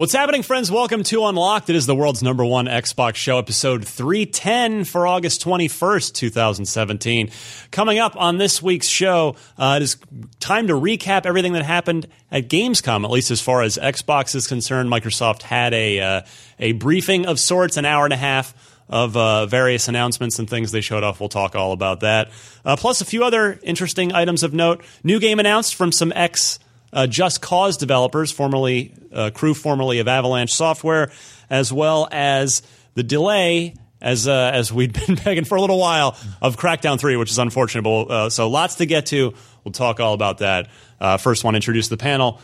What's happening, friends? Welcome to Unlocked. It is the world's number one Xbox show, episode 310 for August 21st, 2017. Coming up on this week's show, uh, it is time to recap everything that happened at Gamescom, at least as far as Xbox is concerned. Microsoft had a, uh, a briefing of sorts, an hour and a half of uh, various announcements and things they showed off. We'll talk all about that. Uh, plus, a few other interesting items of note. New game announced from some X uh, Just Cause developers, formerly uh, crew formerly of Avalanche Software, as well as the delay. As uh, as we'd been begging for a little while of Crackdown three, which is unfortunate. But, uh, so lots to get to. We'll talk all about that. Uh, first, want to introduce the panel.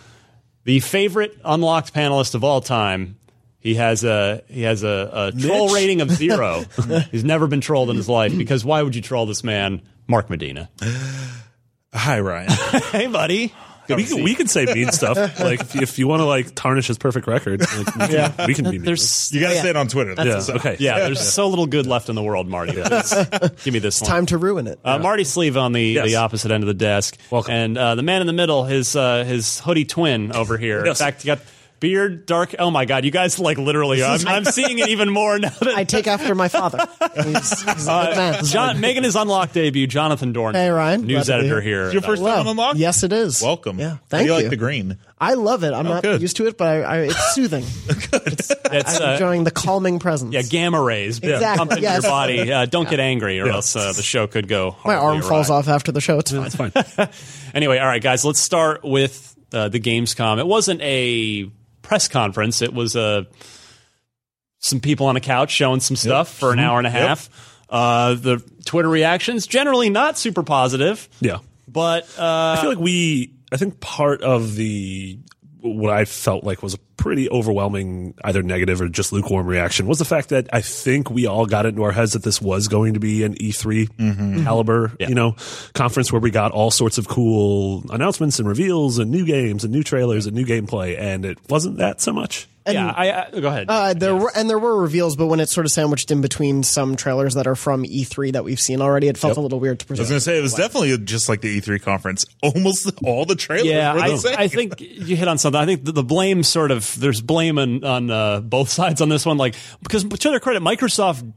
The favorite unlocked panelist of all time. He has a he has a, a troll rating of zero. He's never been trolled in his life because why would you troll this man, Mark Medina? Hi, Ryan. hey, buddy. We, can, we can say mean stuff. Like if, if you want to like tarnish his perfect record, like, we, can, we can be mean. There's You got to say it on Twitter. yeah, So- okay. yeah, there's so little good left in the world, Marty. Please, give me this one. Time to ruin it. Uh, Marty Sliva on the, Yes. the opposite end of the desk, Welcome. and uh, the man in the middle, his uh, his hoodie twin over here. Yes. In fact, you got beard, dark. Oh my God, you guys like literally. I'm, I'm seeing it even more now. That, I take after my father. He's, he's a good man. John, making his unlocked debut, Jonathan Dorn. Hey, Ryan. News editor here. here. Your first Hello. time on Unlocked? Yes, it is. Welcome. Yeah, How thank do you. you. like the green? I love it. I'm not good. used to it, but I, I, it's soothing. It's, I'm uh, enjoying the calming presence. yeah, gamma rays Exactly, pumped into yes. your body. Uh, don't get angry, or else uh, the show could go. my horribly arm falls off after the show. It's fine. It's fine. Anyway, all right, guys, let's start with uh, the Gamescom. It wasn't a press conference. It was uh, some people on a couch showing some stuff for an hour and a half. Uh, the Twitter reactions generally not super positive, Yeah. but uh, I feel like we, I think part of the, what I felt like was a pretty overwhelming, either negative or just lukewarm reaction was the fact that I think we all got it into our heads that this was going to be an E3 mm-hmm. caliber, mm-hmm. you know, conference where we got all sorts of cool announcements and reveals and new games and new trailers and new gameplay. And it wasn't that so much. Yeah, I, I go ahead. Uh, there were and there were reveals, but when it's sort of sandwiched in between some trailers that are from E3 that we've seen already, it felt a little weird to present. I was going to say it was definitely just like the E3 conference. Almost all the trailers yeah, were the I, same. I think you hit on something. I think the, the blame sort of there's blame on, on uh, both sides on this one. Like because to their credit, Microsoft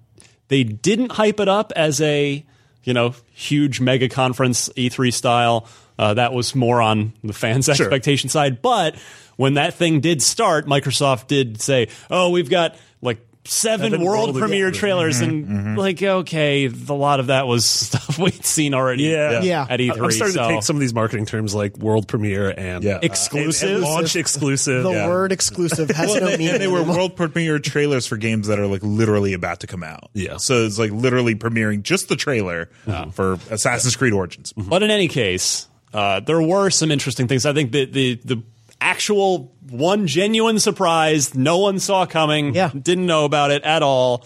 they didn't hype it up as a you know huge mega conference E3 style. Uh, that was more on the fans' expectation side. But when that thing did start, Microsoft did say, "Oh, we've got like." Seven, Seven world, world premiere again. trailers, and like, okay, a lot of that was stuff we'd seen already. Yeah. Yeah. at E3. I'm starting so- to take some of these marketing terms like world premiere and Yeah. uh, Exclusive? and launch exclusive. the yeah. word exclusive has Well, no and, meaning. and they were world premiere trailers for games that are like literally about to come out. Yeah. So it's like literally premiering just the trailer for Assassin's Creed Origins. But in any case, uh, there were some interesting things. I think that the the actual one genuine surprise no one saw coming, Yeah. didn't know about it at all.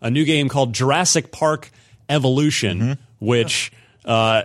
A new game called Jurassic Park Evolution, which uh,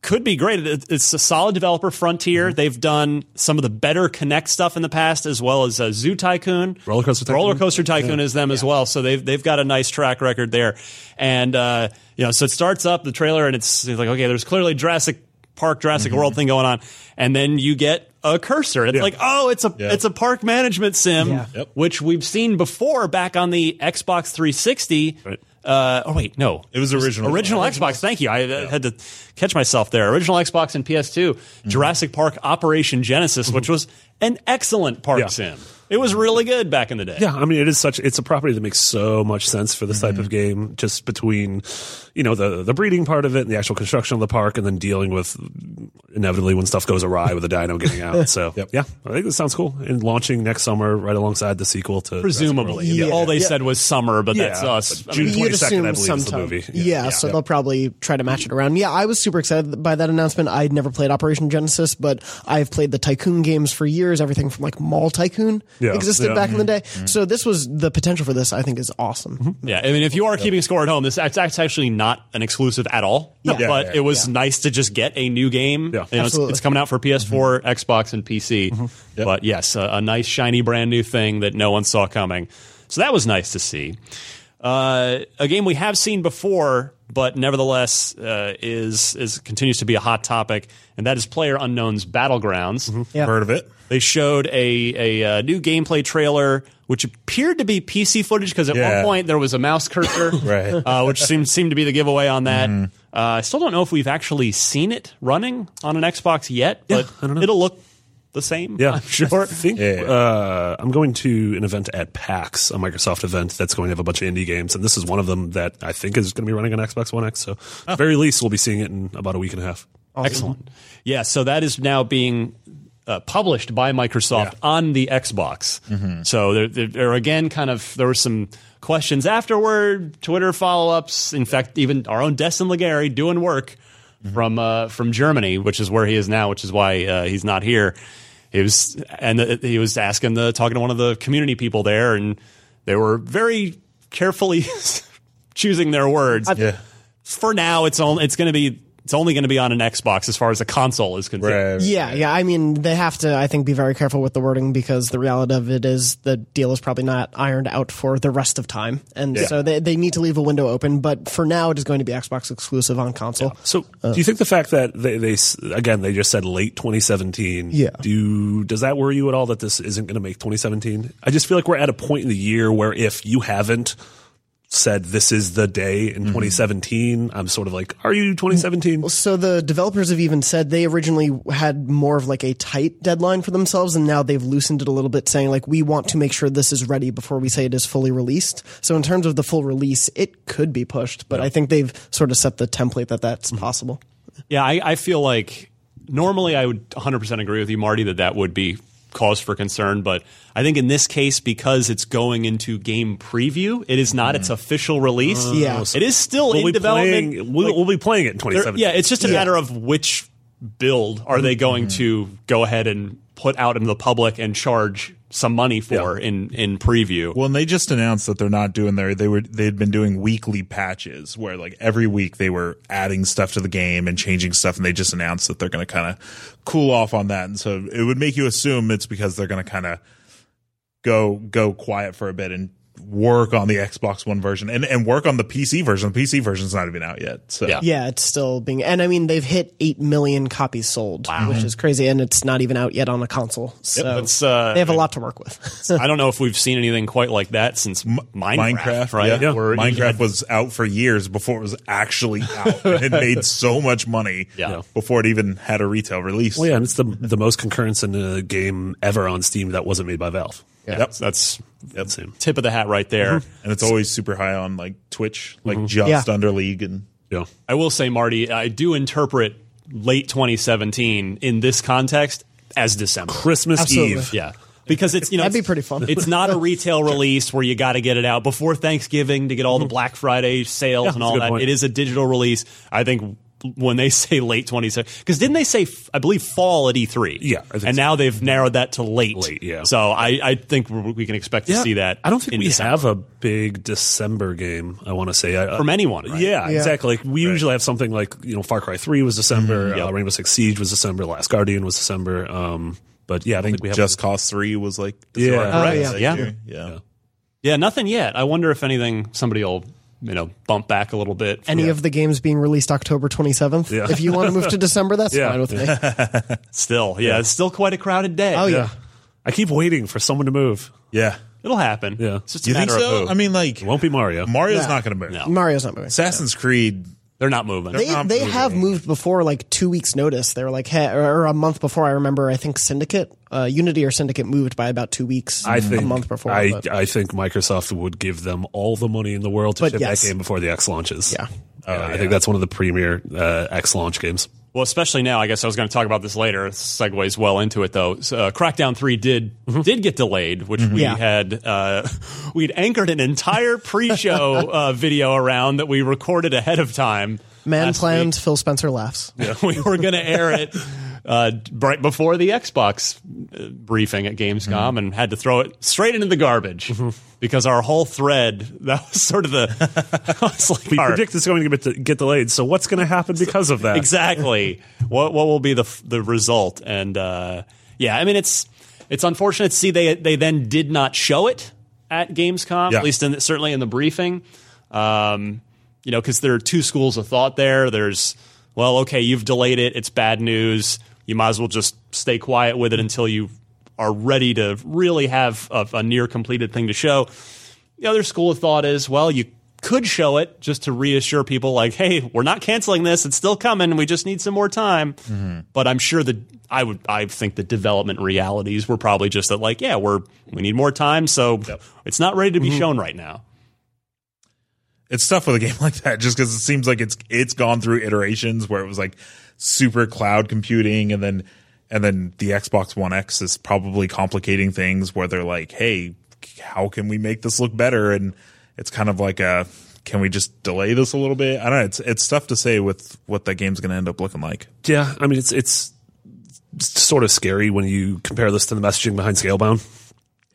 could be great. It's a solid developer, Frontier. They've done some of the better Kinect stuff in the past, as well as uh, Zoo Tycoon. Roller Coaster Tycoon. Roller Coaster Tycoon is them as well. So they've they've got a nice track record there. And uh, you know, so it starts up the trailer, and it's, it's like okay, there's clearly Jurassic Park Jurassic mm-hmm. World thing going on, and then you get a cursor. It's Yeah. like, oh, it's a Yeah. it's a park management sim, Yeah. Yep. which we've seen before back on the Xbox 360. Right. Uh, oh wait, no, It was original. Original Xbox. Thank you. I had to catch myself there. Original Xbox and PS2. Mm-hmm. Jurassic Park Operation Genesis, which mm-hmm. was an excellent park Yeah. sim. It was really good back in the day. Yeah, I mean, it is such. It's a property that makes so much sense for this type mm-hmm. of game. Just between, you know, the the breeding part of it and the actual construction of the park, and then dealing with inevitably when stuff goes awry with the dino getting out. So Yep. yeah, I think this sounds cool. And launching next summer, right alongside the sequel to Presumably. Yeah. All they Yeah. said was summer, but Yeah, that's us. but June 22nd, I assume believe, is the movie. Yeah, Yeah. so they'll probably try to match it around. Yeah, I was super excited by that announcement. I'd never played Operation Genesis, but I've played the Tycoon games for years. Everything from like Mall Tycoon Yeah, existed yeah. back in the mm-hmm. day. Mm-hmm. So this was the potential for this. I think is awesome. Mm-hmm. yeah, I mean, if you are keeping score at home, this that's that's actually not an exclusive at all. Yeah. but Yeah, yeah, it was nice to just get a new game. Yeah. You know, it's, it's coming out for PS4, Xbox, and PC. Yep. But yes, a, a nice shiny brand new thing that no one saw coming. So that was nice to see. Uh, a game we have seen before, but nevertheless uh, is is continues to be a hot topic, and that is Player Unknown's Battlegrounds. Yeah. Heard of it? They showed a, a, uh new gameplay trailer, which appeared to be PC footage because at one point there was a mouse cursor, Right. uh, which seemed seemed to be the giveaway on that. Uh, I still don't know if we've actually seen it running on an Xbox yet, but I don't know. it'll look the same. Yeah, I'm sure. I think Yeah. uh, I'm going to an event at PAX, a Microsoft event that's going to have a bunch of indie games, and this is one of them that I think is going to be running on Xbox One X. So, at the very least, we'll be seeing it in about a week and a half. Excellent. Yeah, so that is now being uh, published by Microsoft on the Xbox. So there, there, there are again kind of there were some questions afterward, Twitter follow ups. In fact, even our own Destin Legarie doing work from uh, from Germany, which is where he is now, which is why uh, he's not here. He was and uh, he was asking the talking to one of the community people there, and they were very carefully choosing their words Yeah. for now it's only it's going to be it's only going to be on an Xbox as far as the console is concerned. Right. Yeah, yeah. I mean, they have to, I think, be very careful with the wording because the reality of it is the deal is probably not ironed out for the rest of time. And Yeah. so they, they need to leave a window open. But for now, it is going to be Xbox exclusive on console. So, uh, do you think the fact that they, they again they just said late 2017? Yeah. Do you, does that worry you at all that this isn't going to make 2017? I just feel like we're at a point in the year where if you haven't said this is the day in mm-hmm. 2017, I'm sort of like, are you 2017? So the developers have even said they originally had more of like a tight deadline for themselves, and now they've loosened it a little bit, saying like we want to make sure this is ready before we say it is fully released. So in terms of the full release, it could be pushed, but I think they've sort of set the template that that's mm-hmm. possible. Yeah, I, I feel like normally I would 100% agree with you, Marty, that that would be cause for concern. But I think in this case, because it's going into game preview, it is not its official release. Oh, yeah. it is still we'll in development. playing. We'll, Like, we'll be playing it in there- 2017. yeah, it's just a matter of which build are they going mm-hmm. to go ahead and put out into the public and charge some money for Yeah. in in preview. Well, and they just announced that they're not doing their. They were they'd been doing weekly patches where like every week they were adding stuff to the game and changing stuff, and they just announced that they're going to kind of cool off on that. And so it would make you assume it's because they're going to kind of go go quiet for a bit and work on the Xbox One version and and work on the PC version. The PC version's not even out yet. So Yeah. Yeah, it's still being, and I mean, they've hit 8 million copies sold, which is crazy, and it's not even out yet on a console. So It's, uh, they have a lot to work with. I don't know if we've seen anything quite like that since M- Minecraft, Minecraft, right? Yeah. Where you Minecraft had- was out for years before it was actually out. it made so much money Yeah. before it even had a retail release. Well, yeah, and it's the the most concurrence in a game ever on Steam that wasn't made by Valve. Yeah, Yep. that's Yep. Same. tip of the hat right there. and it's always super high on like Twitch, like Mm-hmm. just Yeah. under League, and Yeah. I will say, Marty, I do interpret late 2017 in this context as December. Christmas Absolutely. Eve. Yeah. Because it's you know That'd be it's- pretty fun. It's not a retail release where you got to get it out before Thanksgiving to get all the Black Friday sales Yeah, and all that. point. It is a digital release. I think when they say late 2017, because didn't they say f- I believe fall at E3? Yeah, I think and so. now they've narrowed that to late. Late, yeah. So I, I think we we can expect to see that. I don't think we December. have a big December game. I want to say I, from anyone. Right? Yeah, Yeah. exactly. Like we usually have something like you know Far Cry Three was December, Yep. uh, Rainbow Six Siege was December, Last Guardian was December. Um, but yeah, I don't think we have Just Cause Three was like Yeah. December, Oh, right? yeah. That Yeah. yeah. Yeah, nothing yet. I wonder if anything somebody will you know bump back a little bit. Any of the games being released October 27th. Yeah. If you want to move to December, that's Yeah. fine with me. still, yeah, it's still quite a crowded day. Oh, yeah. I keep waiting for someone to move. Yeah. it'll happen. Yeah. it's just a You think matter so? of who. I mean, like It won't be Mario. Mario's Yeah. not going to move. No. Mario's not moving. Assassin's Creed. They're not moving. They, not they moving. have moved before, like two weeks' notice. They were like, hey, or a month before. I remember. I think Syndicate, uh, Unity or Syndicate moved by about two weeks. I think a month before. I, but- I think Microsoft would give them all the money in the world to But ship yes. that game before the X launches. Yeah. Yeah, I think that's one of the premier uh, X launch games. Well, especially now, I guess I was going to talk about this later. It segues well into it, though. So, uh, Crackdown Three did did get delayed, which we Yeah. had uh, we'd anchored an entire pre-show uh, video around that we recorded ahead of time. Man planned. Phil Spencer laughs. week. we were going to air it uh, right before the Xbox uh, briefing at Gamescom, Mm-hmm. and had to throw it straight into the garbage because our whole thread that was sort of the like We our- predict it's going to get, get delayed. So what's going to happen because of that? exactly what what will be the the result and uh, yeah i mean it's it's unfortunate to see they they then did not show it at gamescom Yeah. at least in, certainly in the briefing um, you know because there are two schools of thought there there's well okay you've delayed it it's bad news you might as well just stay quiet with it until you are ready to really have a, a near completed thing to show the other school of thought is, well, you could show it just to reassure people, like, hey, we're not canceling this; it's still coming. We just need some more time. Mm-hmm. But I'm sure that I would, I think the development realities were probably just that, like, yeah, we're we need more time, so it's not ready to be mm-hmm. shown right now. It's tough with a game like that just because it seems like it's it's gone through iterations where it was like super cloud computing and then and then the Xbox One X is probably complicating things where they're like, hey, how can we make this look better? And it's kind of like a can we just delay this a little bit? I don't know. It's it's tough to say with what that game's going to end up looking like. Yeah, I mean it's it's sort of scary when you compare this to the messaging behind Scalebound.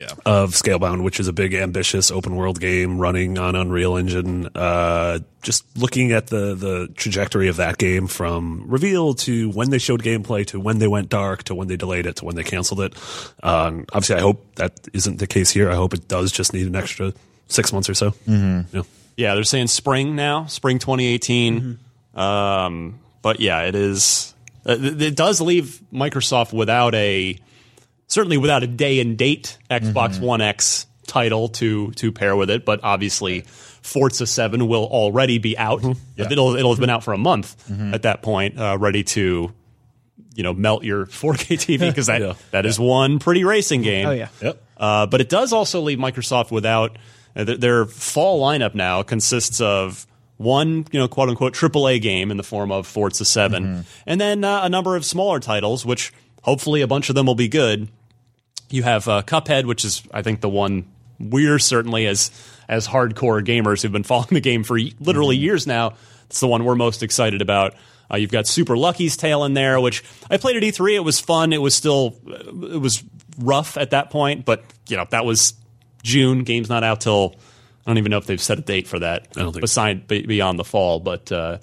Yeah. Of Scalebound, which is a big, ambitious open world game running on Unreal Engine. Uh, just looking at the the trajectory of that game from reveal to when they showed gameplay to when they went dark to when they delayed it to when they canceled it. Um, obviously, I hope that isn't the case here. I hope it does just need an extra six months or so. Mm-hmm. Yeah. Yeah, they're saying spring now, spring 2018. Um, but yeah, it is. Uh, it does leave Microsoft without a certainly without a day and date Xbox One X title to to pair with it. But obviously, Forza Seven will already be out. It'll it'll have been out for a month at that point, uh, ready to you know melt your 4K TV because that Yeah. that is one pretty racing game. Oh, yeah. Yep. Uh, but it does also leave Microsoft without uh, th- their fall lineup now consists of one, you know, quote unquote AAA game in the form of Forza 7, and then uh, a number of smaller titles, which hopefully a bunch of them will be good. You have uh, Cuphead, which is I think the one we're certainly as as hardcore gamers who've been following the game for literally years now. It's the one we're most excited about. Uh, you've got Super Lucky's Tale in there, which I played at E3. It was fun. It was still it was rough at that point, but you know that was June. Game's not out till I don't even know if they've set a date for that. I don't think beside be- beyond the fall, but uh,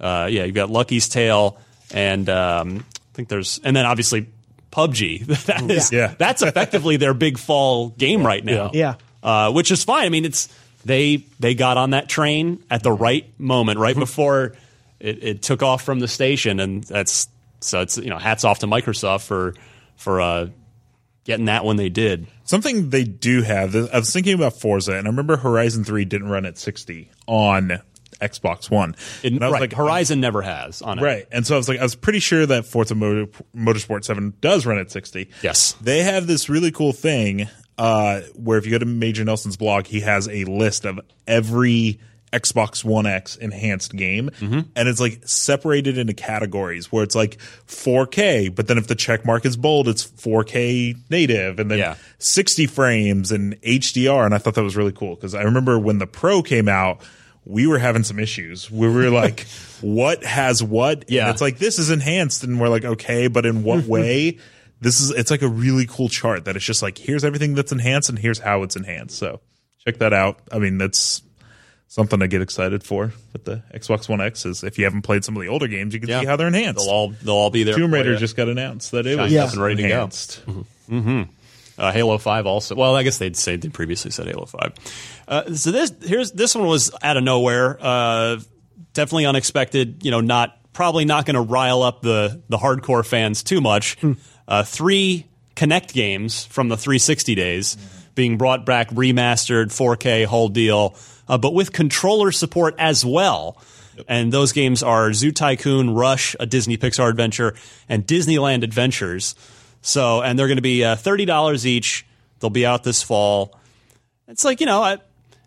uh, yeah, you've got Lucky's Tale, and um, I think there's and then obviously PUBG. that is Yeah. that's effectively their big fall game right now. Yeah. Uh, which is fine. I mean, it's they they got on that train at the right moment, right before it, it took off from the station, and that's so it's you know hats off to Microsoft for for uh, getting that when they did. Something they do have. I was thinking about Forza, and I remember Horizon Three didn't run at 60 on Xbox One. It, and I was right, like, Horizon never has on it. Right. And so I was like, I was pretty sure that Forza Motor, Motorsport 7 does run at 60. Yes. They have this really cool thing uh, where if you go to Major Nelson's blog, he has a list of every Xbox One X enhanced game. Mm-hmm. And it's like separated into categories where it's like 4K, but then if the check mark is bold, it's 4K native and then Yeah. 60 frames and HDR. And I thought that was really cool because I remember when the Pro came out, we were having some issues. We were like, what has what? Yeah. And it's like, this is enhanced. And we're like, okay, but in what way? This is, it's like a really cool chart that it's just like, here's everything that's enhanced and here's how it's enhanced. So check that out. I mean, that's something to get excited for with the Xbox One X is if you haven't played some of the older games, you can Yeah. see how they're enhanced. They'll all they'll all be there. Tomb Raider just got announced that it was and ready to go. enhanced. Mm-hmm. Mm-hmm. Uh, Halo Five also. Well, I guess they'd say they previously said Halo Five. Uh, so this here's this one was out of nowhere. Uh, definitely unexpected. You know, not probably not going to rile up the the hardcore fans too much. Uh, three Kinect games from the 360 days being brought back, remastered, 4K, whole deal, uh, but with controller support as well. And those games are Zoo Tycoon, Rush, a Disney Pixar adventure, and Disneyland Adventures. So, and they're going to be uh, thirty dollars each. They'll be out this fall. It's like you know, I,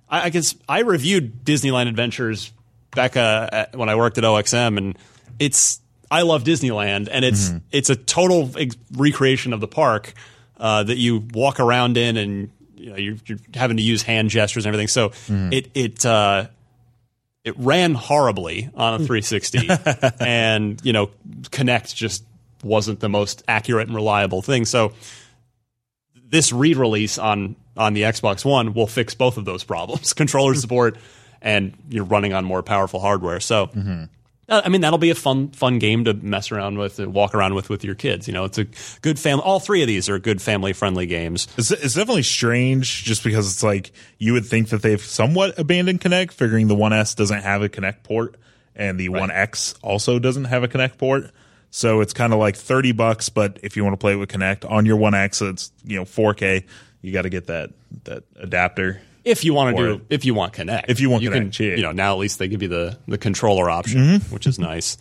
I I guess I reviewed Disneyland Adventures back uh, at, when I worked at OXM, and it's I love Disneyland, and it's it's a total ex- recreation of the park uh, that you walk around in, and you know you're, you're having to use hand gestures and everything. So it it uh, it ran horribly on a 360, and you know Kinect just wasn't the most accurate and reliable thing. So this re-release on on the Xbox One will fix both of those problems: controller support and you're running on more powerful hardware. So. uh, I mean that'll be a fun fun game to mess around with and walk around with with your kids. You know, it's a good family. All three of these are good family friendly games. It's, it's definitely strange just because it's like you would think that they've somewhat abandoned Kinect, figuring the 1S doesn't have a Kinect port and the 1X also doesn't have a Kinect port. So it's kind of like 30 bucks, but if you want to play it with Kinect on your 1X, it's, you know, 4K, you got to get that, that adapter. If you want to do, if you want Kinect, If you want you Kinect, can, yeah. you know, now at least they give you the the controller option, Mm-hmm. which is nice.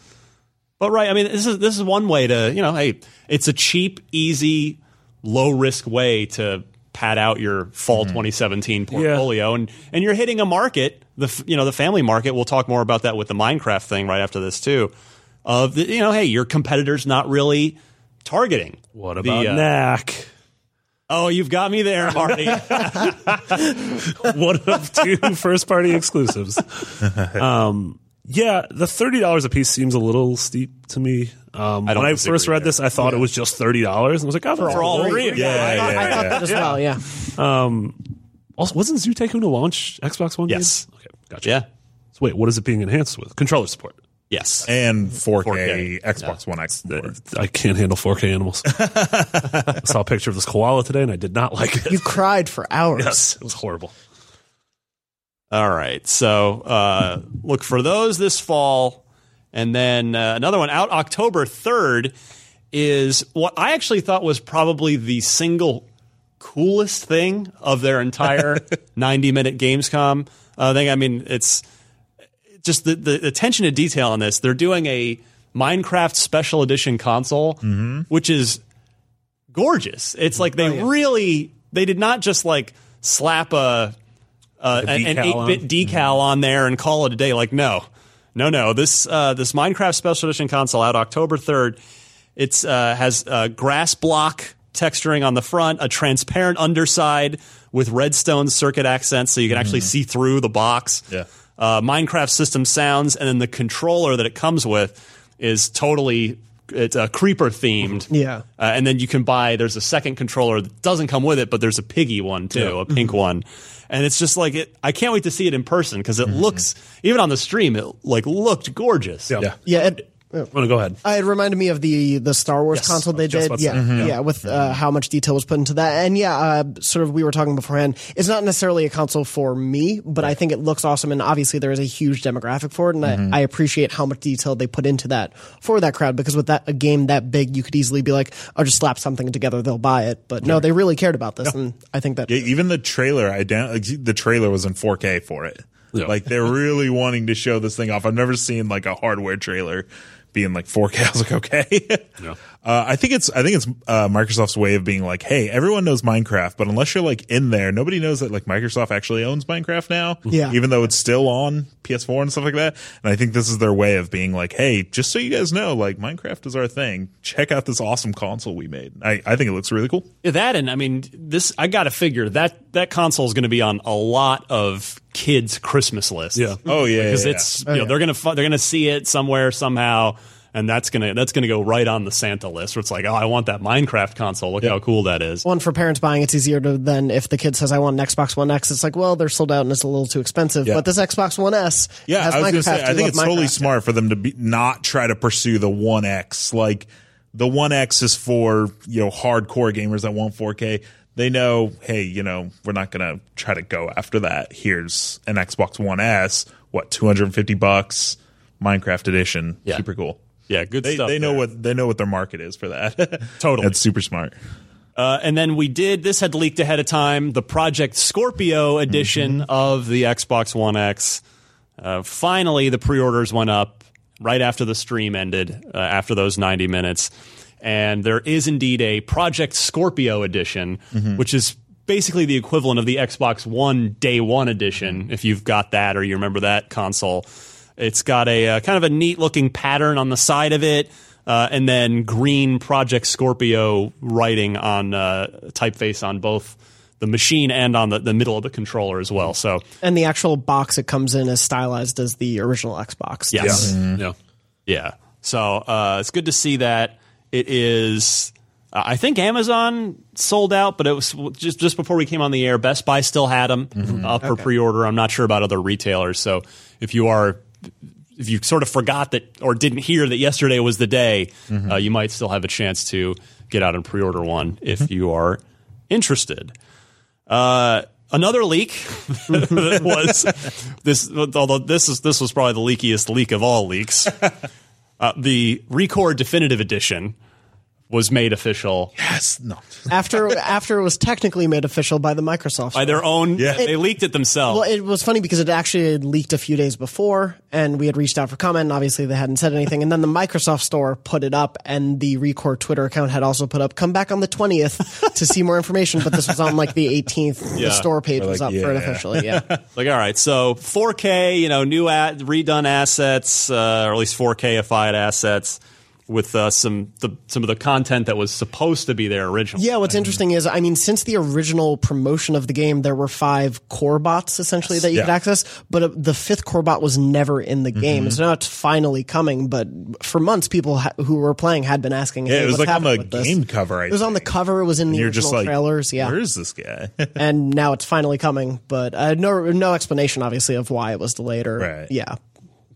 But right, I mean, this is this is one way to, you know, hey, it's a cheap, easy, low risk way to pad out your fall Mm-hmm. 2017 portfolio, and and you're hitting a market, the you know the family market. We'll talk more about that with the Minecraft thing right after this too. Of the, you know, hey, your competitor's not really targeting. What the, about uh, Knack? Oh, you've got me there, Marty. One of two first party exclusives. Um, yeah, the thirty dollars a piece seems a little steep to me. Um, don't when I first read there. this, I thought it was just thirty dollars, and I was like, oh, for all three. Yeah, yeah, I thought yeah. that as well. Yeah. Also, wasn't Zoo Tycoon to launch Xbox One? Yes. game? Okay, gotcha. yeah. So wait, what is it being enhanced with? Controller support. Yes. And 4K, 4K, Xbox One X. I can't handle 4K animals. I saw a picture of this koala today, and I did not like it. You cried for hours. yes, it was horrible. All right. So uh, look for those this fall. And then uh, another one out October 3rd is what I actually thought was probably the single coolest thing of their entire 90 minute Gamescom uh, thing. I mean, it's just the, the attention to detail on this. They're doing a Minecraft special edition console, which is gorgeous. It's like they really they did not just like slap a, uh, a an eight bit decal on there and call it a day. Like no, no, no. This uh, this Minecraft special edition console out October third. It's uh, has uh, grass block texturing on the front, a transparent underside with redstone circuit accents, so you can actually see through the box Yeah. Uh, Minecraft system sounds, and then the controller that it comes with is totally it's a creeper themed. Yeah. uh, and then you can buy. There's a second controller that doesn't come with it, but there's a piggy one too, a pink one. And it's just like it. I can't wait to see it in person because it looks even on the stream. It like looked gorgeous. Yeah. Yeah. It, I'm gonna go ahead. Uh, it reminded me of the the Star Wars Yes, console they did. about to Yeah, yeah, with uh, how much detail was put into that, and yeah, uh, sort of we were talking beforehand. It's not necessarily a console for me, but I think it looks awesome, and obviously there is a huge demographic for it, and I, I appreciate how much detail they put into that for that crowd. Because with that a game that big, you could easily be like, "I'll just slap something together, they'll buy it." But no, they really cared about this, and I think that Yeah, even the trailer, I down, the trailer was in 4K for it. Yeah. Like they're really wanting to show this thing off. I've never seen like a hardware trailer being like 4K. I was like, okay. Uh, I think it's I think it's uh, Microsoft's way of being like, hey, everyone knows Minecraft, but unless you're like in there, nobody knows that like Microsoft actually owns Minecraft now. Yeah. even though it's still on PS4 and stuff like that. And I think this is their way of being like, hey, just so you guys know, like Minecraft is our thing. Check out this awesome console we made. I, I think it looks really cool. Yeah, That and I mean this. I got to figure that that console is going to be on a lot of kids' Christmas lists. Yeah. Oh yeah, because yeah, it's you know they're gonna fu- they're gonna see it somewhere somehow, and that's gonna that's gonna go right on the Santa list. Where it's like, oh, I want that Minecraft console. Look how cool that is. one for parents buying, it's easier to than if the kid says, "I want an Xbox One X." It's like, well, they're sold out and it's a little too expensive. Yeah. But this Xbox One S, Yeah, has I was going to Minecraft. say, I You think love it's totally smart for them to be not try to pursue the One X. Like the One X is for you know hardcore gamers that want 4K. they know, hey, you know, we're not going to try to go after that. Here's an Xbox One S, what 250 bucks, Minecraft edition, Yeah. super cool. Yeah, good They, stuff. they know there. what they know what their market is for that. Totally. that's super smart. Uh, and then we did this had leaked ahead of time the Project Scorpio edition of the Xbox One X. Uh, finally, the pre-orders went up right after the stream ended, uh, after those 90 minutes, and there is indeed a Project Scorpio edition, which is basically the equivalent of the Xbox One Day One edition. If you've got that or you remember that console, it's got a uh, kind of a neat looking pattern on the side of it. Uh, and then green Project Scorpio writing on uh, typeface on both the machine and on the, the middle of the controller as well. So And the actual box it comes in is stylized as the original Xbox. yes, Yeah. yeah. So uh, it's good to see that it is. uh, I think Amazon sold out, but it was just just before we came on the air. Best Buy still had them up for pre-order. I'm not sure about other retailers. So if you are if you sort of forgot that or didn't hear that yesterday was the day, uh, you might still have a chance to get out and pre-order one if you are interested. Uh, another leak was this. Although this is this was probably the leakiest leak of all leaks. Uh, the ReCore Definitive Edition was made official Yes, no. After after it was technically made official by the Microsoft. by their own. Yeah. they leaked it themselves. Well, it was funny because it actually had leaked a few days before, and we had reached out for comment. And obviously, they hadn't said anything. And then the Microsoft Store put it up, and the ReCore Twitter account had also put up, "Come back on the twentieth to see more information." But this was on like the eighteenth. Yeah. The store page We're was like, up for it officially. Yeah, Like, all right, so 4K, you know, new ad, redone assets, uh, or at least 4Kified assets with uh, some the, some of the content that was supposed to be there originally. yeah. What's interesting is, I mean, since the original promotion of the game, there were five core bots essentially that you could access, but uh, the fifth core bot was never in the game. So now it's finally coming. But for months, people ha- who were playing had been asking, Yeah, it was like on the with this? game cover. I It was on the cover. It was in the You're original like, trailers. Yeah, where is this guy? and now it's finally coming. But uh, no, no explanation, obviously, of why it was delayed. Or Right. yeah,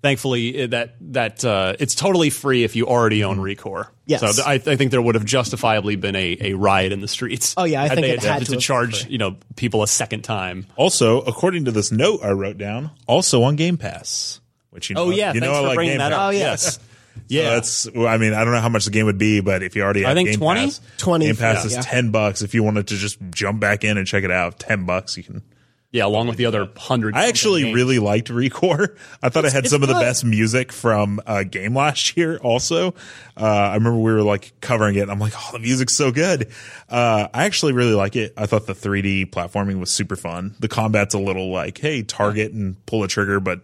Thankfully, uh, that that uh, it's totally free if you already own ReCore. Yes. So th- I, I think there would have justifiably been a, a riot in the streets. Oh, yeah, I think they it had attempted to to, charge you know people a second time. also, according to this note I wrote down, also on Game Pass. Which you know, Oh yeah, you thanks know I like bringing Game that Pass. up. Oh. Yes. Yeah, Yeah, that's. Well, I mean, I don't know how much the game would be, but if you already have think Game 20? Pass, 20 Game Pass yeah. is Yeah. ten bucks. If you wanted to just jump back in and check it out, ten bucks you can. Yeah, along with the other hundred. I actually really liked ReCore. I thought it had it's some of the best music from a game last year. Also, uh, I remember we were like covering it. and I'm like, oh, the music's so good. Uh, I actually really like it. I thought the 3D platforming was super fun. The combat's a little like, hey, target and pull a trigger, but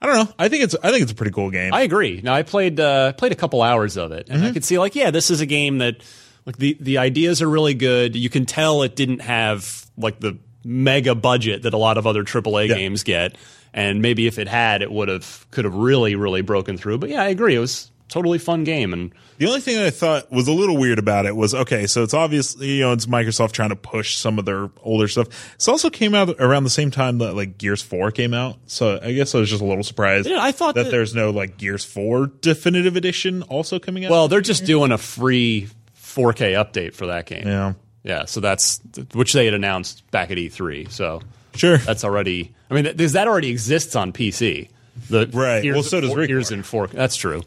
I don't know. I think it's I think it's a pretty cool game. I agree. Now I played uh, played a couple hours of it, and Mm-hmm. I could see like, yeah, this is a game that like the the ideas are really good. You can tell it didn't have like the mega budget that a lot of other AAA Yeah. games get, and maybe if it had, it would have could have really really broken through. But yeah, I agree. It was totally fun game, and The only thing I thought was a little weird about it was okay, so it's obviously you know it's Microsoft trying to push some of their older stuff. This also came out around the same time that like Gears Four came out, so I guess I was just a little surprised. Yeah, I thought that, that- there's no like Gears Four definitive edition also coming out. well, they're just doing a free 4K update for that game. yeah, Yeah, so that's which they had announced back at E3. So sure. that's already. I mean, th- that already exists on PC. The Right. Well, so does Gears ReCore. in four. That's true.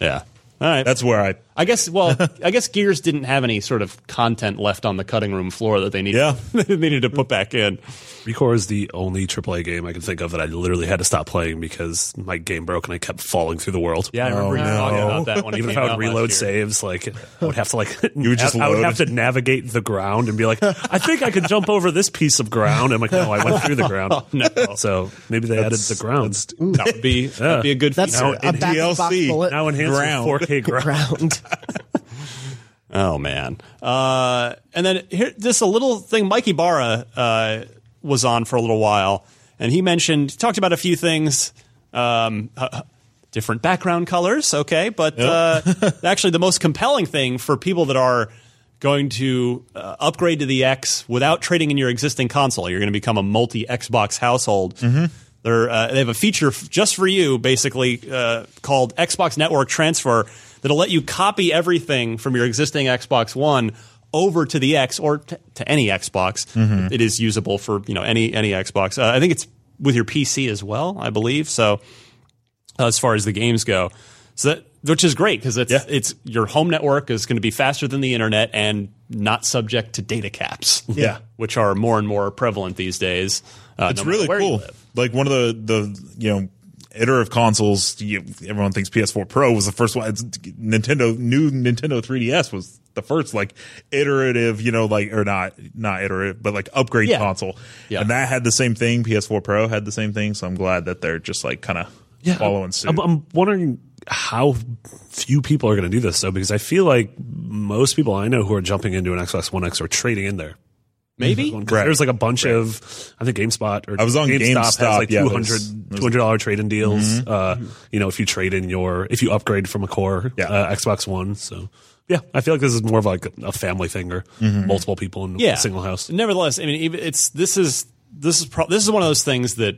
Yeah. All right. That's where I I guess. Well, I guess Gears didn't have any sort of content left on the cutting room floor that they needed. Yeah. they needed to put back in. ReCore is the only AAA game I can think of that I literally had to stop playing because my game broke and I kept falling through the world. Yeah, I remember oh, you no. talking about that when it Even if I would reload saves, like I would have to like You would just I would have to navigate the ground and be like, I think I could jump over this piece of ground. I'm like, no, I went through the ground. Oh, no. So maybe they added the ground. That would be that'd be a good. that's feature. a back box DLC. bullet Now enhanced Ground. with 4K ground. round. Oh man! Uh, and then here, just a little thing. Mike Ybarra uh, was on for a little while, and he mentioned talked about a few things. Um, uh, different background colors, okay, but uh, actually, the most compelling thing for people that are going to uh, upgrade to the X without trading in your existing console, you're going to become a multi Xbox household. They're, uh, they have a feature f- just for you, basically uh, called Xbox Network Transfer, that'll let you copy everything from your existing Xbox One over to the X or t- to any Xbox. It is usable for you know any any Xbox. Uh, I think it's with your PC as well, I believe. So uh, as far as the games go, so that which is great because it's Yeah. it's your home network is going to be faster than the internet and not subject to data caps. Yeah. which are more and more prevalent these days. Uh, It's no really cool. Like one of the the you know iterative consoles. You, everyone thinks PS4 Pro was the first one. It's Nintendo new Nintendo 3DS was the first like iterative. You know, like or not not iterative, but like upgrade Yeah. console. Yeah. And that had the same thing. PS4 Pro had the same thing. So I'm glad that they're just like kind of following suit. I'm, I'm wondering how few people are going to do this though, because I feel like most people I know who are jumping into an Xbox One X are trading in there. Maybe 'Cause Right. There's like a bunch of, I think GameSpot or I was on GameStop, has GameStop, like yeah, 200 there's- there's- $200 trade in deals. Uh, you know, if you trade in your, if you upgrade from a core Yeah. uh, Xbox One. So yeah, I feel like this is more of like a family thing or multiple people in yeah. a single house. Nevertheless, I mean, it's this is this is pro- this is one of those things that